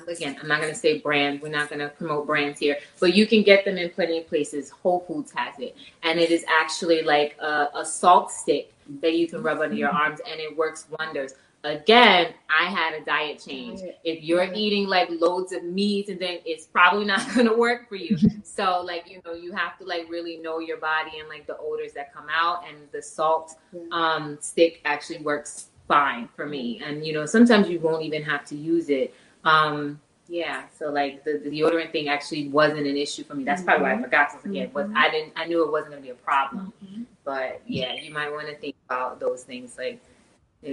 again, I'm not to say brand. We're not to promote brands here, but you can get them in plenty of places. Whole Foods has it, and it is actually like a, a salt stick that you can rub under your arms, and it works wonders. Again, I had a diet change. If you're eating like loads of meat, and then it's probably not going to work for you. So, like you know, you have to like really know your body and like the odors that come out, and the salt um, stick actually works fine for me. And you know, sometimes you won't even have to use it um, yeah, so like the, the deodorant thing actually wasn't an issue for me. That's probably why I forgot. So again, was I didn't I knew it wasn't gonna be a problem. Mm-hmm. But yeah, you might want to think about those things. Like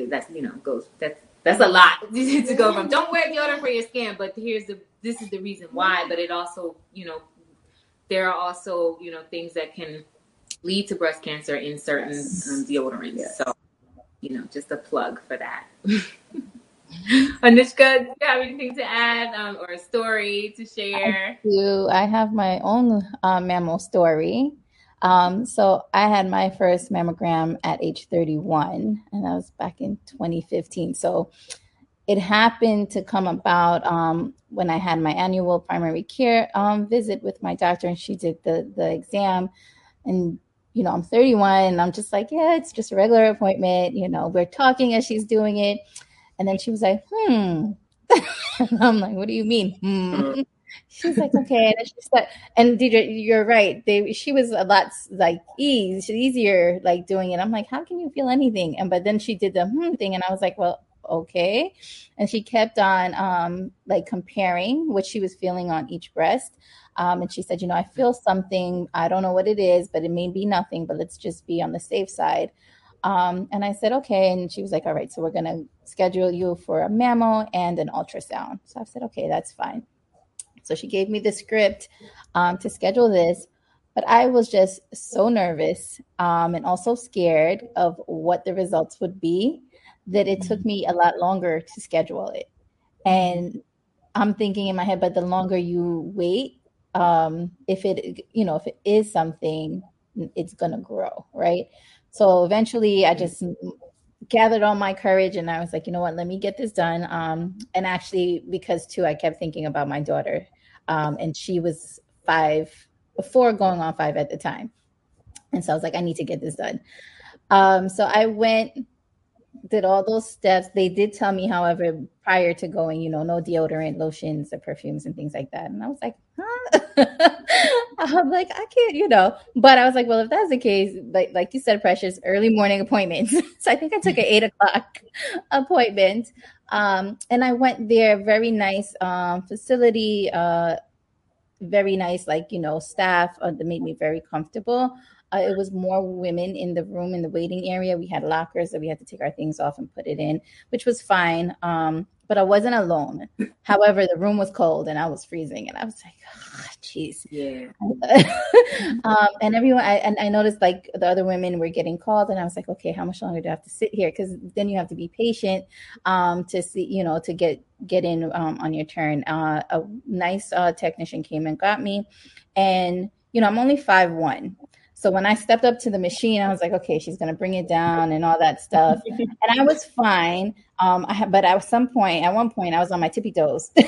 that's you know goes that's that's a lot to go from. Don't wear deodorant for your skin, but here's the this is the reason why. But it also you know there are also you know things that can lead to breast cancer in certain um, deodorants. Yes. So you know just a plug for that. Anushka, do you have anything to add um, or a story to share? I do. I have my own uh, mammal story. Um, so I had my first mammogram at age 31, and that was back in 2015. So it happened to come about um, when I had my annual primary care um, visit with my doctor, and she did the the exam. And you know, I'm 31, and I'm just like, yeah, it's just a regular appointment. You know, we're talking as she's doing it, and then she was like, hmm. I'm like, what do you mean? Hmm. She's like, okay. And she said, and Deidre, you're right. They, she was a lot like ease, easier, like doing it. I'm like, how can you feel anything? And but then she did the hmm thing, and I was like, well, okay. And she kept on um like comparing what she was feeling on each breast. Um, and she said, you know, I feel something. I don't know what it is, but it may be nothing. But let's just be on the safe side. Um, and I said, okay. And she was like, all right, so we're gonna schedule you for a mammo and an ultrasound. So I said, okay, that's fine. So she gave me the script um, to schedule this, but I was just so nervous um, and also scared of what the results would be that it took me a lot longer to schedule it. And I'm thinking in my head, but the longer you wait, um, if it, you know, if it is something, it's gonna grow, right? So eventually, I just gathered all my courage and I was like, you know what, let me get this done. Um, and actually, because too, I kept thinking about my daughter um, and she was five, four going on five at the time. And so I was like, I need to get this done. Um, so I went, did all those steps. They did tell me, however, prior to going, you know, no deodorant, lotions, or perfumes and things like that. And I was like, huh? I'm like, I can't, you know. But I was like, well, if that's the case, like like you said, precious, early morning appointments. so I think I took an eight o'clock appointment. Um, and I went there, very nice um, facility, uh, very nice, like, you know, staff uh, that made me very comfortable. Uh, it was more women in the room in the waiting area. We had lockers that we had to take our things off and put it in, which was fine. Um, but I wasn't alone. However, the room was cold and I was freezing, and I was like, oh, "Jeez." Yeah. um, and everyone, I, and I noticed like the other women were getting called, and I was like, "Okay, how much longer do I have to sit here?" Because then you have to be patient um, to see, you know, to get get in um, on your turn. Uh, a nice uh, technician came and got me, and you know, I'm only five one. So when I stepped up to the machine, I was like, okay, she's going to bring it down and all that stuff. and I was fine. Um, I but at some point, at one point, I was on my tippy toes.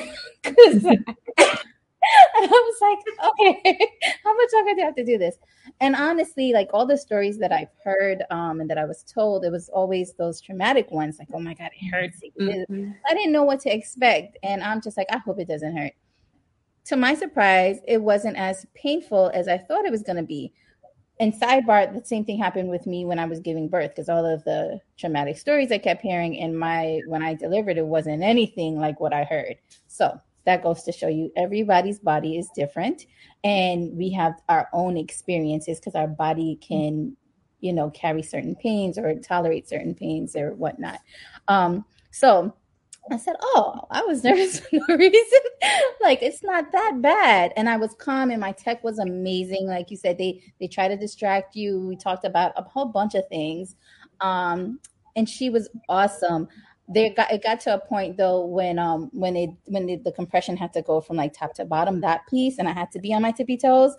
And I was like, okay, how much longer do I have to do this? And honestly, like all the stories that I've heard um, and that I was told, it was always those traumatic ones, like, oh my God, it hurts. Mm-hmm. I didn't know what to expect. And I'm just like, I hope it doesn't hurt. To my surprise, it wasn't as painful as I thought it was going to be and sidebar the same thing happened with me when i was giving birth because all of the traumatic stories i kept hearing in my when i delivered it wasn't anything like what i heard. So that goes to show you everybody's body is different and we have our own experiences because our body can you know carry certain pains or tolerate certain pains or whatnot. Um so I said, Oh, I was nervous for no reason. like it's not that bad. And I was calm and my tech was amazing. Like you said, they they try to distract you. We talked about a whole bunch of things. Um, and she was awesome. There got it got to a point though when um when it when the, the compression had to go from like top to bottom, that piece, and I had to be on my tippy toes.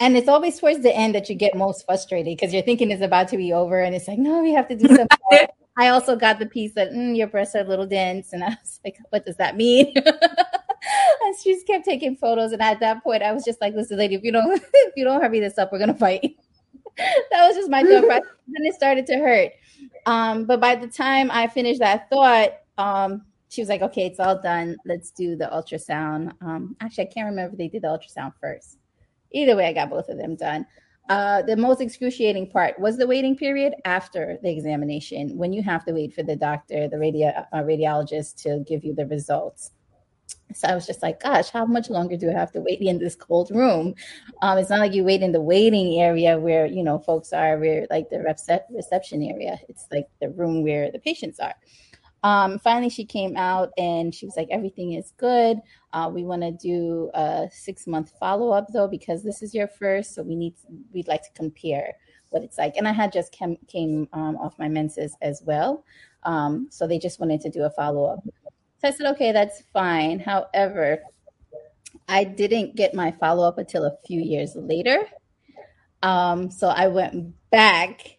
And it's always towards the end that you get most frustrated because you're thinking it's about to be over, and it's like, no, we have to do something. I also got the piece that mm, your breasts are a little dense, and I was like, "What does that mean?" and she just kept taking photos, and at that point, I was just like, "Listen, lady, if you don't if you don't hurry this up, we're gonna fight." that was just my thought. then it started to hurt. Um, but by the time I finished that thought, um, she was like, "Okay, it's all done. Let's do the ultrasound." Um, actually, I can't remember if they did the ultrasound first. Either way, I got both of them done. Uh, the most excruciating part was the waiting period after the examination, when you have to wait for the doctor, the radio, uh, radiologist, to give you the results. So I was just like, gosh, how much longer do I have to wait in this cold room? Um, it's not like you wait in the waiting area where you know folks are, where like the reception area. It's like the room where the patients are. Um, finally, she came out and she was like, everything is good. Uh, we want to do a six month follow up though, because this is your first. So we need, we'd like to compare what it's like. And I had just came, came um, off my menses as well. Um, so they just wanted to do a follow up. So I said, okay, that's fine. However, I didn't get my follow up until a few years later. Um, so I went back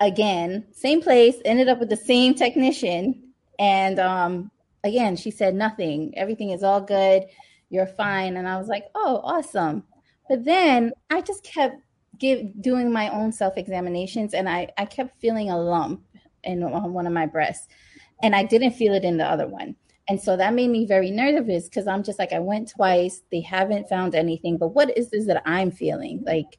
again, same place, ended up with the same technician. And um, again, she said nothing. Everything is all good. You're fine. And I was like, oh, awesome. But then I just kept give, doing my own self examinations and I, I kept feeling a lump in one of my breasts. And I didn't feel it in the other one. And so that made me very nervous because I'm just like, I went twice. They haven't found anything. But what is this that I'm feeling? Like,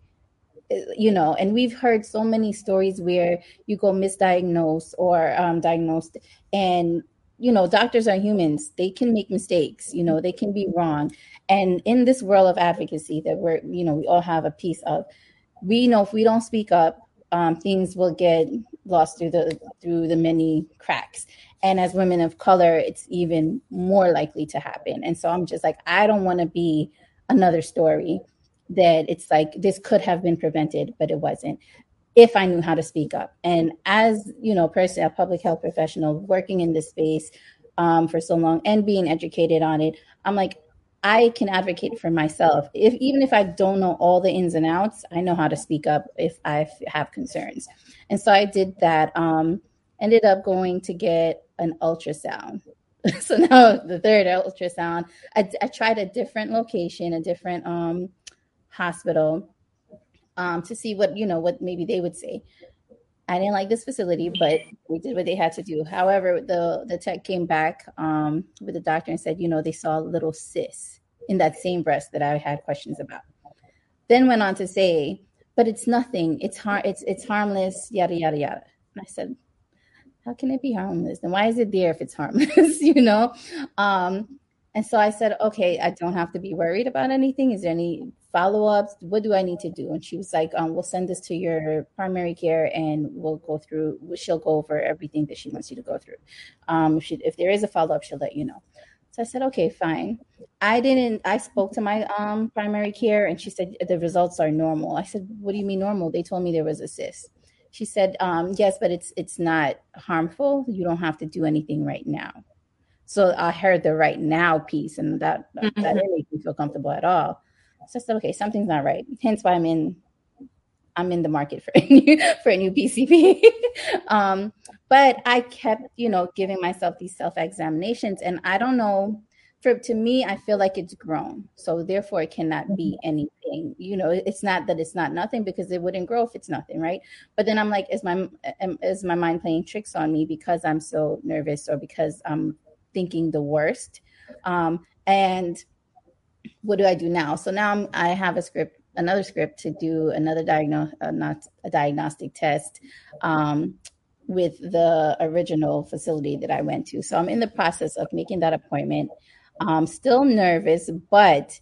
you know, and we've heard so many stories where you go misdiagnosed or um, diagnosed, and you know, doctors are humans. They can make mistakes. You know, they can be wrong. And in this world of advocacy that we're, you know, we all have a piece of, we know if we don't speak up, um, things will get lost through the through the many cracks. And as women of color, it's even more likely to happen. And so I'm just like, I don't want to be another story that it's like this could have been prevented, but it wasn't if I knew how to speak up. And as you know, person, a public health professional working in this space um, for so long and being educated on it, I'm like, I can advocate for myself. If even if I don't know all the ins and outs, I know how to speak up if I have concerns. And so I did that. Um, ended up going to get an ultrasound. so now the third ultrasound, I, I tried a different location, a different um, hospital um, to see what you know what maybe they would say. I didn't like this facility, but we did what they had to do. However, the the tech came back um, with the doctor and said, you know, they saw a little cyst in that same breast that I had questions about. Then went on to say, but it's nothing. It's har- It's it's harmless. Yada yada yada. And I said, how can it be harmless? And why is it there if it's harmless? you know. Um, and so I said, okay, I don't have to be worried about anything. Is there any follow ups? What do I need to do? And she was like, um, we'll send this to your primary care and we'll go through, she'll go over everything that she wants you to go through. Um, if, she, if there is a follow up, she'll let you know. So I said, okay, fine. I didn't, I spoke to my um, primary care and she said the results are normal. I said, what do you mean normal? They told me there was a cyst. She said, um, yes, but it's it's not harmful. You don't have to do anything right now. So I heard the right now piece, and that mm-hmm. that didn't make me feel comfortable at all. So I said, okay, something's not right. Hence why I'm in I'm in the market for a new for a new PCP. um, but I kept, you know, giving myself these self examinations, and I don't know. For to me, I feel like it's grown, so therefore it cannot be mm-hmm. anything. You know, it's not that it's not nothing because it wouldn't grow if it's nothing, right? But then I'm like, is my is my mind playing tricks on me because I'm so nervous or because I'm thinking the worst. Um, and what do I do now? So now I'm, i have a script, another script to do another diagnose, uh, not a diagnostic test um, with the original facility that I went to. So I'm in the process of making that appointment. I'm still nervous, but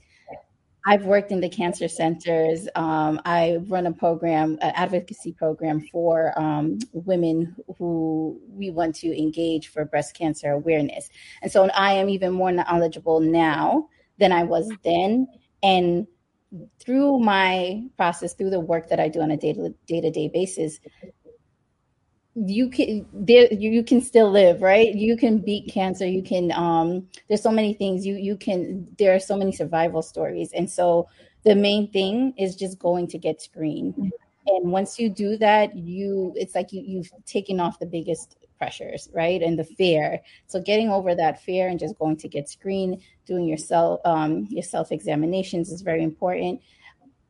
I've worked in the cancer centers. Um, I run a program, an advocacy program for um, women who we want to engage for breast cancer awareness. And so I am even more knowledgeable now than I was then. And through my process, through the work that I do on a day to day basis, you can there you can still live right you can beat cancer you can um there's so many things you you can there are so many survival stories and so the main thing is just going to get screened and once you do that, you it's like you you've taken off the biggest pressures, right? And the fear. So getting over that fear and just going to get screened, doing your self um, your self examinations is very important.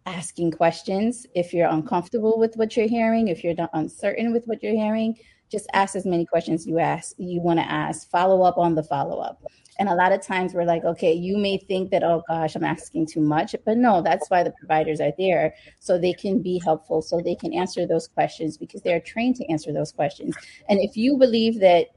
Asking questions if you're uncomfortable with what you're hearing, if you're uncertain with what you're hearing, just ask as many questions you ask you want to ask. Follow up on the follow up. And a lot of times we're like, okay, you may think that, oh gosh, I'm asking too much. But no, that's why the providers are there. So they can be helpful, so they can answer those questions because they're trained to answer those questions. And if you believe that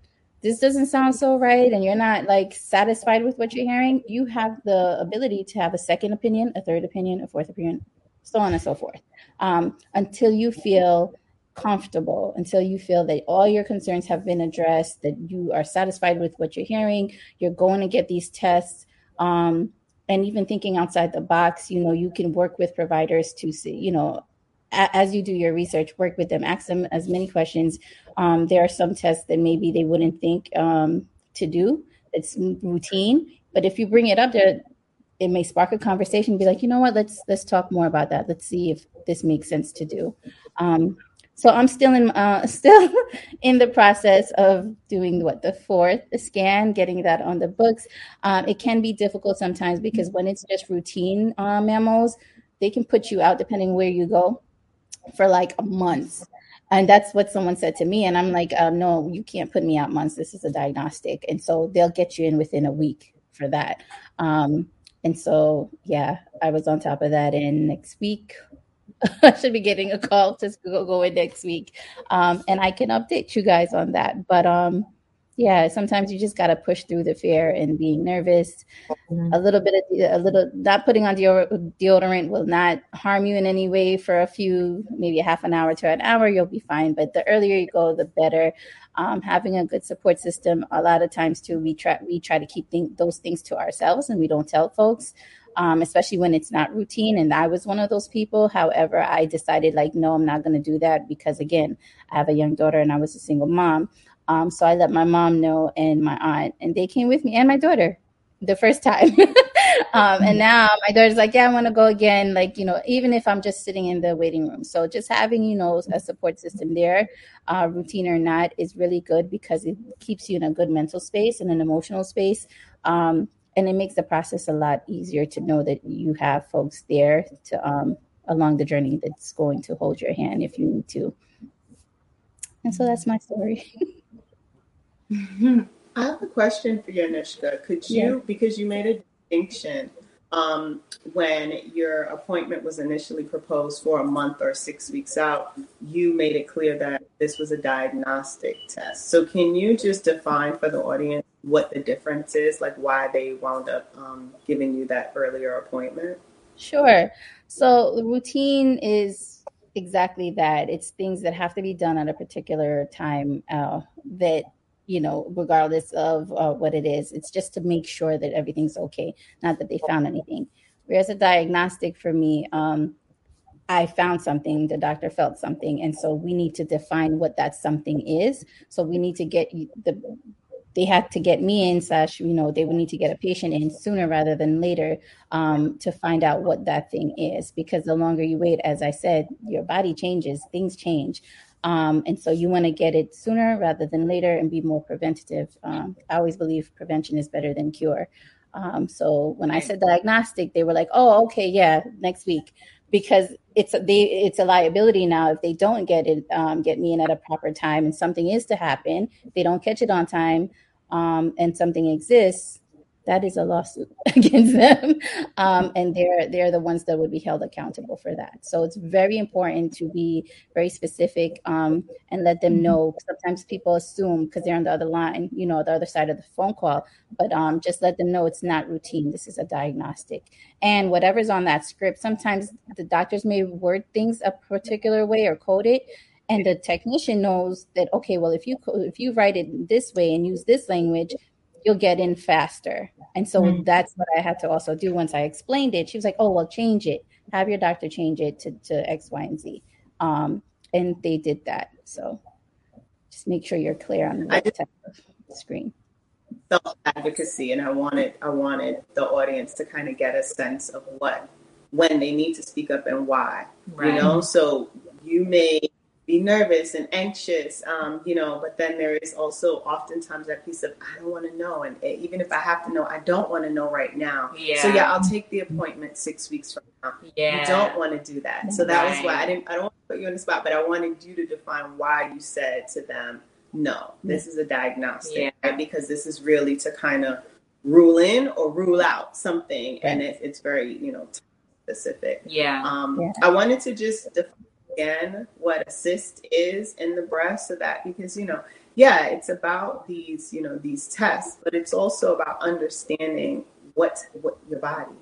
this doesn't sound so right and you're not like satisfied with what you're hearing, you have the ability to have a second opinion, a third opinion, a fourth opinion, so on and so forth, um, until you feel comfortable until you feel that all your concerns have been addressed, that you are satisfied with what you're hearing, you're going to get these tests. Um, and even thinking outside the box, you know, you can work with providers to see, you know, as you do your research, work with them, ask them as many questions. Um, there are some tests that maybe they wouldn't think um, to do. It's routine, but if you bring it up there, it may spark a conversation. Be like, you know what? Let's let's talk more about that. Let's see if this makes sense to do. Um, so I'm still in uh, still in the process of doing what the fourth scan, getting that on the books. Um, it can be difficult sometimes because when it's just routine uh, mammos, they can put you out depending where you go for like months. And that's what someone said to me. And I'm like, um, no, you can't put me out months. This is a diagnostic. And so they'll get you in within a week for that. Um, and so, yeah, I was on top of that. And next week, I should be getting a call to go, go in next week. Um, and I can update you guys on that. But um, yeah, sometimes you just got to push through the fear and being nervous. Mm-hmm. A little bit of a little not putting on deodorant will not harm you in any way for a few, maybe a half an hour to an hour. You'll be fine. But the earlier you go, the better. Um, having a good support system. A lot of times too, we try we try to keep th- those things to ourselves and we don't tell folks um, especially when it's not routine. And I was one of those people. However, I decided, like, no, I'm not going to do that because, again, I have a young daughter and I was a single mom. Um, so I let my mom know and my aunt, and they came with me and my daughter the first time. um, and now my daughter's like, yeah, I want to go again. Like, you know, even if I'm just sitting in the waiting room. So just having, you know, a support system there, uh, routine or not, is really good because it keeps you in a good mental space and an emotional space. Um, and it makes the process a lot easier to know that you have folks there to um, along the journey that's going to hold your hand if you need to. And so that's my story. I have a question for you, Anushka. Could you, yeah. because you made a distinction um, when your appointment was initially proposed for a month or six weeks out, you made it clear that this was a diagnostic test. So, can you just define for the audience what the difference is, like why they wound up um, giving you that earlier appointment? Sure. So, the routine is exactly that it's things that have to be done at a particular time uh, that you know, regardless of uh, what it is. It's just to make sure that everything's okay, not that they found anything. Whereas a diagnostic for me, um, I found something, the doctor felt something, and so we need to define what that something is. So we need to get the they had to get me in slash you know they would need to get a patient in sooner rather than later um, to find out what that thing is because the longer you wait as i said your body changes things change um, and so you want to get it sooner rather than later and be more preventative. Um, I always believe prevention is better than cure. Um, so when I said diagnostic, they were like, "Oh, okay, yeah, next week," because it's they it's a liability now if they don't get it um, get me in at a proper time and something is to happen, they don't catch it on time, um, and something exists that is a lawsuit against them, um, and they're they're the ones that would be held accountable for that. So it's very important to be very specific um, and let them mm-hmm. know. Sometimes people assume because they're on the other line, you know, the other side of the phone call, but um, just let them know it's not routine. This is a diagnostic, and whatever's on that script. Sometimes the doctors may word things a particular way or code it and the technician knows that okay well if you if you write it this way and use this language you'll get in faster. And so mm-hmm. that's what I had to also do once I explained it. She was like, oh, well, change it. Have your doctor change it to, to X, Y, and Z. Um, and they did that. So just make sure you're clear on the type of screen. Self advocacy, and I wanted I wanted the audience to kind of get a sense of what when they need to speak up and why. Right. You know, so you may be nervous and anxious, um, you know, but then there is also oftentimes that piece of, I don't want to know. And even if I have to know, I don't want to know right now. Yeah. So yeah, I'll take the appointment six weeks from now. Yeah. You don't want to do that. So that was why I didn't, I don't want to put you on the spot, but I wanted you to define why you said to them, no, this is a diagnostic, Yeah. right? Because this is really to kind of rule in or rule out something. And it, it's very, you know, specific. Yeah. Um, Yeah. I wanted to just define again what a cyst is in the breast, so that because you know, yeah, it's about these you know these tests, but it's also about understanding what what your body,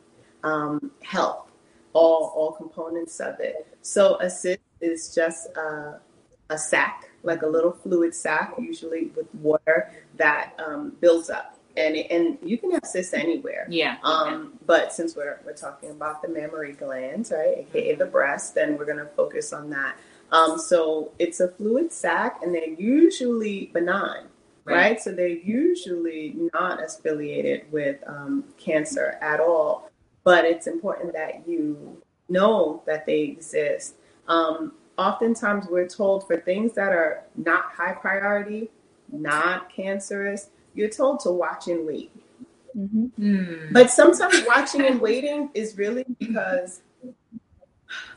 um, health, all all components of it. So a cyst is just a, a sac, like a little fluid sac, usually with water that um, builds up, and and you can have cysts anywhere. yeah. Um, but since we're we're talking about the mammary glands, right, aka the breast, then we're gonna focus on that. Um, so it's a fluid sac, and they're usually benign, right? Right. So they're usually not affiliated with um, cancer at all. But it's important that you know that they exist. Um, oftentimes, we're told for things that are not high priority, not cancerous, you're told to watch and wait. hmm Hmm. But sometimes watching and waiting is really because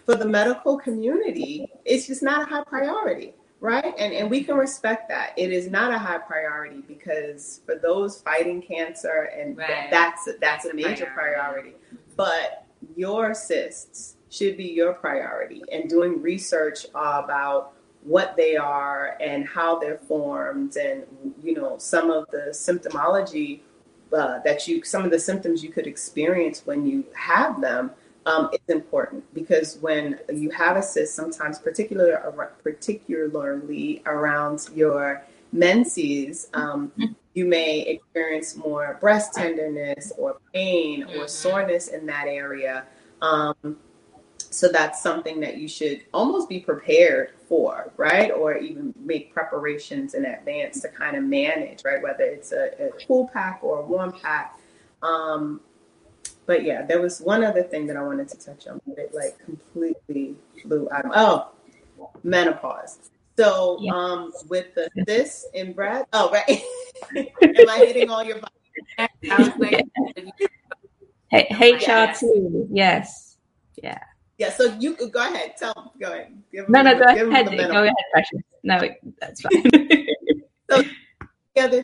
for the medical community, it's just not a high priority, right? And and we can respect that. It is not a high priority because for those fighting cancer and Right. that's that's a That's a major priority. priority. But your cysts should be your priority and doing research about what they are and how they're formed and you know some of the symptomology uh, that you some of the symptoms you could experience when you have them um, is important because when you have a cyst, sometimes particular particularly around your menses, um, you may experience more breast tenderness or pain or Mhm. soreness in that area. Um, so that's something that you should almost be prepared for, right? Or even make preparations in advance to kind of manage, right? Whether it's a, a cool pack or a warm pack. Um, but yeah, there was one other thing that I wanted to touch on, but it like completely flew out of oh menopause. So Yeah. um with the this in breath oh right. Am I hitting all your was like, H- Yes. HRT, yes. Yeah. Yeah, so you could go ahead. Tell go ahead. Give No, them- no, go them ahead. Go ahead, Precious. No, that's fine. the other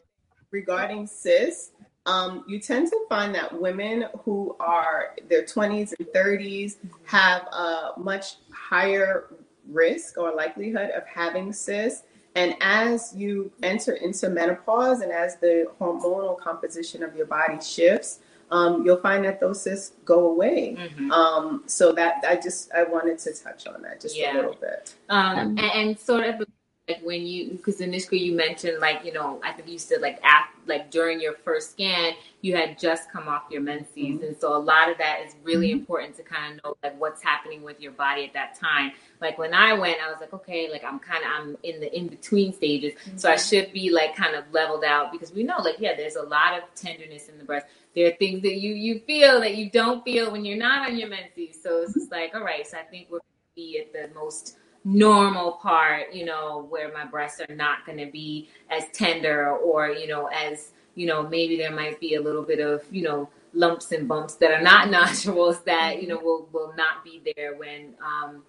regarding cysts, um, you tend to find that women who are their 20s and 30s have a much higher risk or likelihood of having cysts. And as you enter into menopause and as the hormonal composition of your body shifts, um, you'll find that those cysts go away. Mhm. Um, so that I just I wanted to touch on that just Yeah. a little bit. Um, Um, and, and sort of like when you, because initially you mentioned like you know, I think you said like after, like during your first scan, you had just come off your menses, mm-hmm. and so a lot of that is really mm-hmm. important to kind of know like what's happening with your body at that time. Like when I went, I was like, okay, like I'm kind of I'm in the in between stages, so I mm-hmm. should be like kind of leveled out because we know like yeah, there's a lot of tenderness in the breast. There are things that you you feel that you don't feel when you're not on your menses. So it's just like all right, so I think we're be at the most normal part, you know, where my breasts are not going to be as tender or, you know, as, you know, maybe there might be a little bit of, you know, lumps and bumps that are not nodules that, you know, will, will not be there when, um,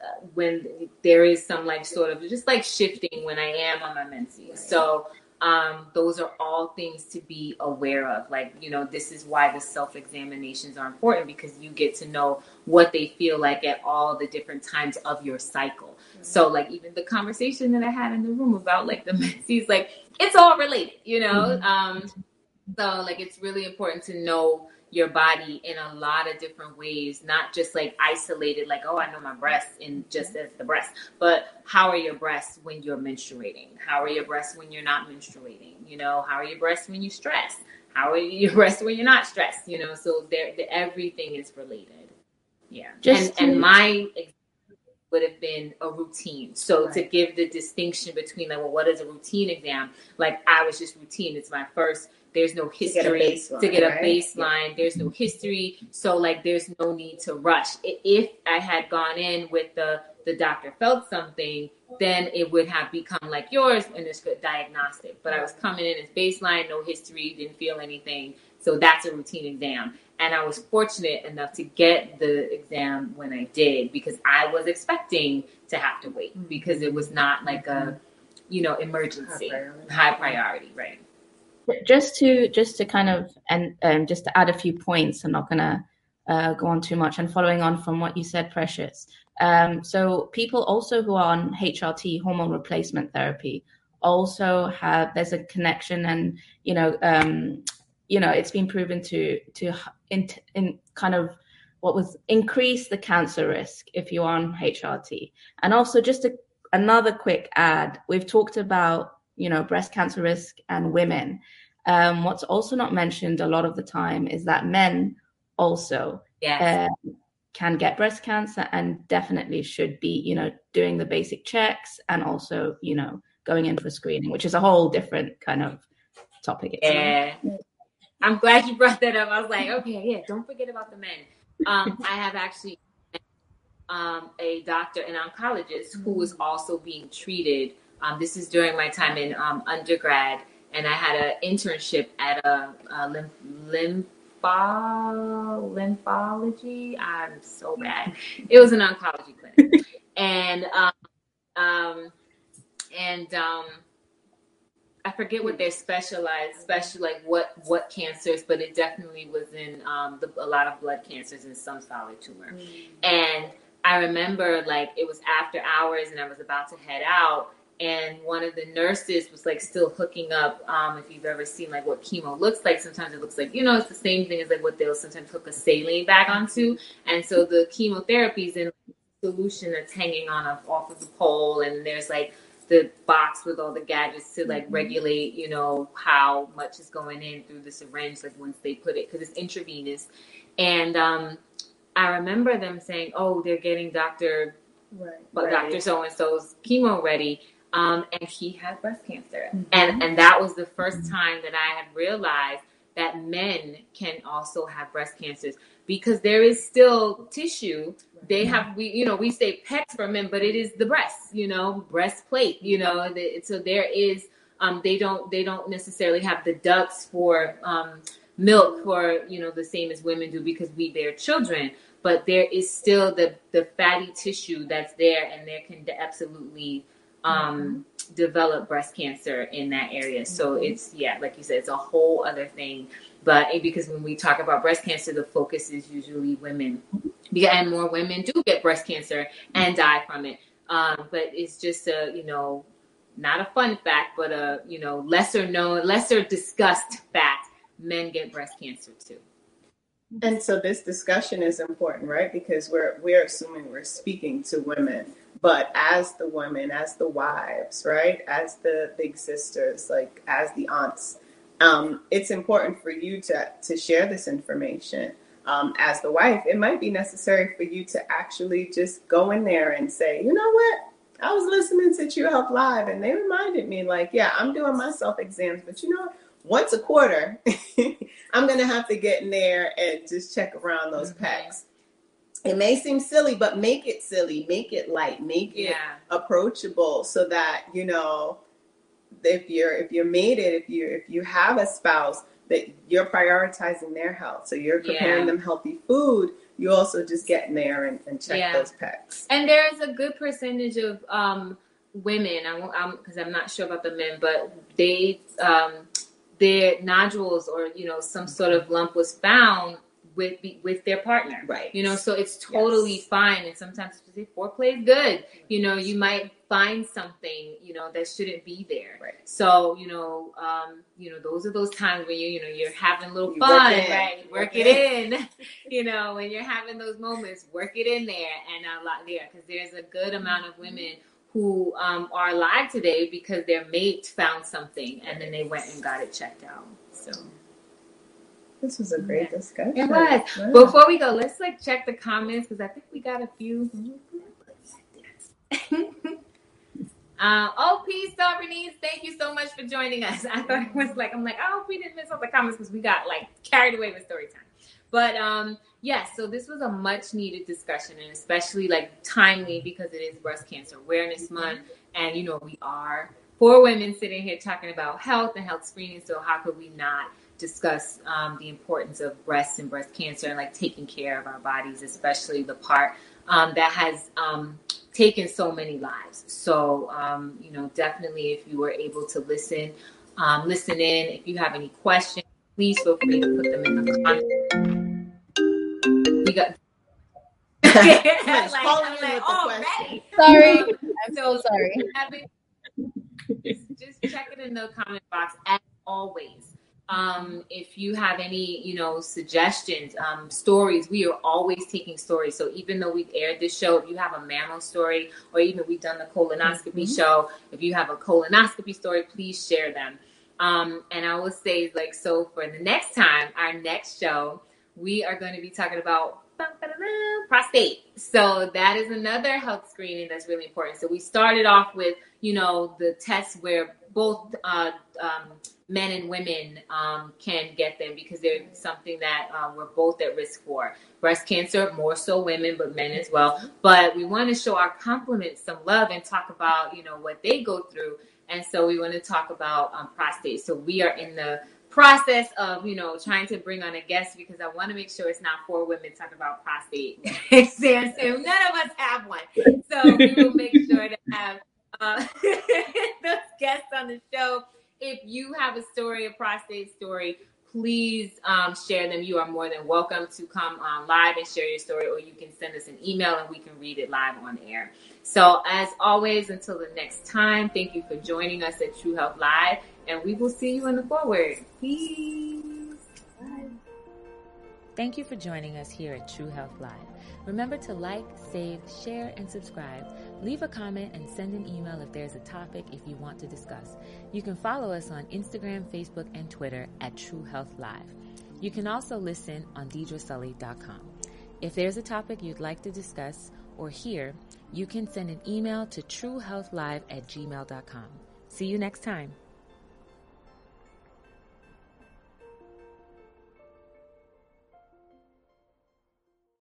uh, when there is some like sort of just like shifting when I am on my menses. So, um, those are all things to be aware of. Like, you know, this is why the self examinations are important because you get to know what they feel like at all the different times of your cycle. So, like, even the conversation that I had in the room about like the menses, like, it's all related, you know? Um, so, like, it's really important to know your body in a lot of different ways, not just like isolated, like, oh, I know my breasts and just as the breast, but how are your breasts when you're menstruating? How are your breasts when you're not menstruating? You know, how are your breasts when you stress? How are your breasts when you're not stressed? You know, so there, the, everything is related. Yeah. Just and, and my would have been a routine. So to give the distinction between like, well, what is a routine exam? Like I was just routine. It's my first. There's no get a history baseline, to get a right? baseline. There's no history, so like there's no need to rush. If I had gone in with the the doctor felt something, then it would have become like yours and it's good diagnostic. But I was coming in as baseline, no history, didn't feel anything. So that's a routine exam. And I was fortunate enough to get the exam when I did because I was expecting to have to wait Mm-hmm. because it was not like a, you know, emergency, High priority. high priority, right? Just to just to kind of and um, just to add a few points i'm not going to uh, go on too much and following on from what you said precious. Um, so people also who are on hrt hormone replacement therapy also have there's a connection and you know um, you know it's been proven to to in, in kind of what was increase the cancer risk if you're on hrt and also just a, another quick ad we've talked about you know breast cancer risk and women um, what's also not mentioned a lot of the time is that men also Yes. uh, can get breast cancer and definitely should be you know doing the basic checks and also you know going in for screening which is a whole different kind of topic. Yeah. I'm glad you brought that up. I was like, okay, yeah, don't forget about the men. Um, I have actually um, a doctor, an oncologist, who was also being treated. Um, this is during my time in um, undergrad, and I had an internship at a, a lymph, lympho, lymphology. I'm so bad. It was an oncology clinic, and um, um, and um, I forget what they specialized, especially like what what cancers, but it definitely was in um, the, a lot of blood cancers and some solid tumor. And I remember like it was after hours, and I was about to head out, and one of the nurses was like still hooking up. Um, if you've ever seen like what chemo looks like, sometimes it looks like you know it's the same thing as like what they'll sometimes hook a saline bag onto, and so the chemotherapies in solution that's hanging on off of the pole, and there's like the box with all the gadgets to like regulate, you know, how much is going in through the syringe, like once they put it, because it's intravenous. And um, I remember them saying, "Oh, they're getting Doctor, Right. but Doctor So and So's chemo ready." Um, and he had breast cancer, Mhm. and and that was the first time that I had realized that men can also have breast cancers. Because there is still tissue. They have we you know we say pecs for men but it is the breast you know breastplate you know the, so there is um they don't they don't necessarily have the ducts for um milk for you know the same as women do because we bear children. But there is still the the fatty tissue that's there and there can absolutely um develop breast cancer in that area so it's yeah like you said it's a whole other thing but it, because when we talk about breast cancer the focus is usually women yeah, and more women do get breast cancer and die from it. Um, but it's just a, you know, not a fun fact, but a, you know, lesser known, lesser discussed fact. Men get breast cancer too. And so this discussion is important, right? Because we're we're assuming we're speaking to women, but as the women, as the wives, right? As the big sisters, like as the aunts, um, it's important for you to to share this information. Um, as the wife, it might be necessary for you to actually just go in there and say, you know what? I was listening to True Health Live, and they reminded me, like, yeah, I'm doing my self exams, but you know what? Once a quarter, I'm gonna have to get in there and just check around those Mhm. packs. It may seem silly, but make it silly, make it light, make it Yeah. approachable, so that you know if you're if you're mated, if you if you have a spouse, that you're prioritizing their health, so you're preparing Yeah. them healthy food. You also just get in there and, and check Yeah. those packs. And there is a good percentage of um, women, I won't, I'm because I'm not sure about the men, but they um, their nodules or you know some sort of lump was found with with their partner. Right. You know, so it's totally Yes. fine. And sometimes you say foreplay is good. You know, you might find something, you know, that shouldn't be there. Right. So, you know, um, you know, those are those times when you, you know, you're having a little You fun, work right? Work work it in. you know, when you're having those moments, work it in there and a lot there because there's a good amount of women who um, are alive today because their mate found something and then they went and got it checked out. So This was a great discussion. it was. Wow. Before we go, let's like check the comments because I think we got a few. Uh, oh, peace, Bernice. Thank you so much for joining us. I thought it was like, I'm like, oh, we didn't miss all the comments because we got like carried away with story time. But um, yes, so this was a much needed discussion and especially like timely because it is Breast Cancer Awareness Month. And, you know, we are four women sitting here talking about health and health screening. So, how could we not discuss um, the importance of breast and breast cancer and like taking care of our bodies, especially the part um, that has um, taken so many lives. So, um, you know, definitely if you were able to listen, um, listen in. If you have any questions, please feel free to put them in the comments we got. like, like, oh, Sorry, I'm so sorry. Just, just check it in the comment box as always. Um, if you have any, you know, suggestions, um, stories, we are always taking stories. So even though we've aired this show, if you have a mammo story, or even we've done the colonoscopy mm-hmm. show, if you have a colonoscopy story, please share them. Um, and I will say, like, so for the next time, our next show, we are going to be talking about prostate. So that is another health screening that's really important. So we started off with, you know, the tests where both uh, um, men and women um, can get them because they're something that uh, we're both at risk for. Breast cancer, more so women, but men as well. But we want to show our compliments some love and talk about, you know, what they go through. And so we want to talk about um, prostate. So we are in the process of you know trying to bring on a guest because I want to make sure it's not four women talking about prostate cancer. None of us have one, so we will make sure to have uh, those guests on the show. If you have a story, a prostate story, please um, share them. You are more than welcome to come on live and share your story, or you can send us an email and we can read it live on air. So, as always, until the next time, thank you for joining us at True Health Live and we will see you in the forward. Peace. Bye. Thank you for joining us here at True Health Live. Remember to like, save, share, and subscribe. Leave a comment and send an email if there's a topic if you want to discuss. You can follow us on Instagram, Facebook, and Twitter at True Health Live. You can also listen on deidresully.com. If there's a topic you'd like to discuss or hear, you can send an email to truehealthlive at gmail.com. See you next time.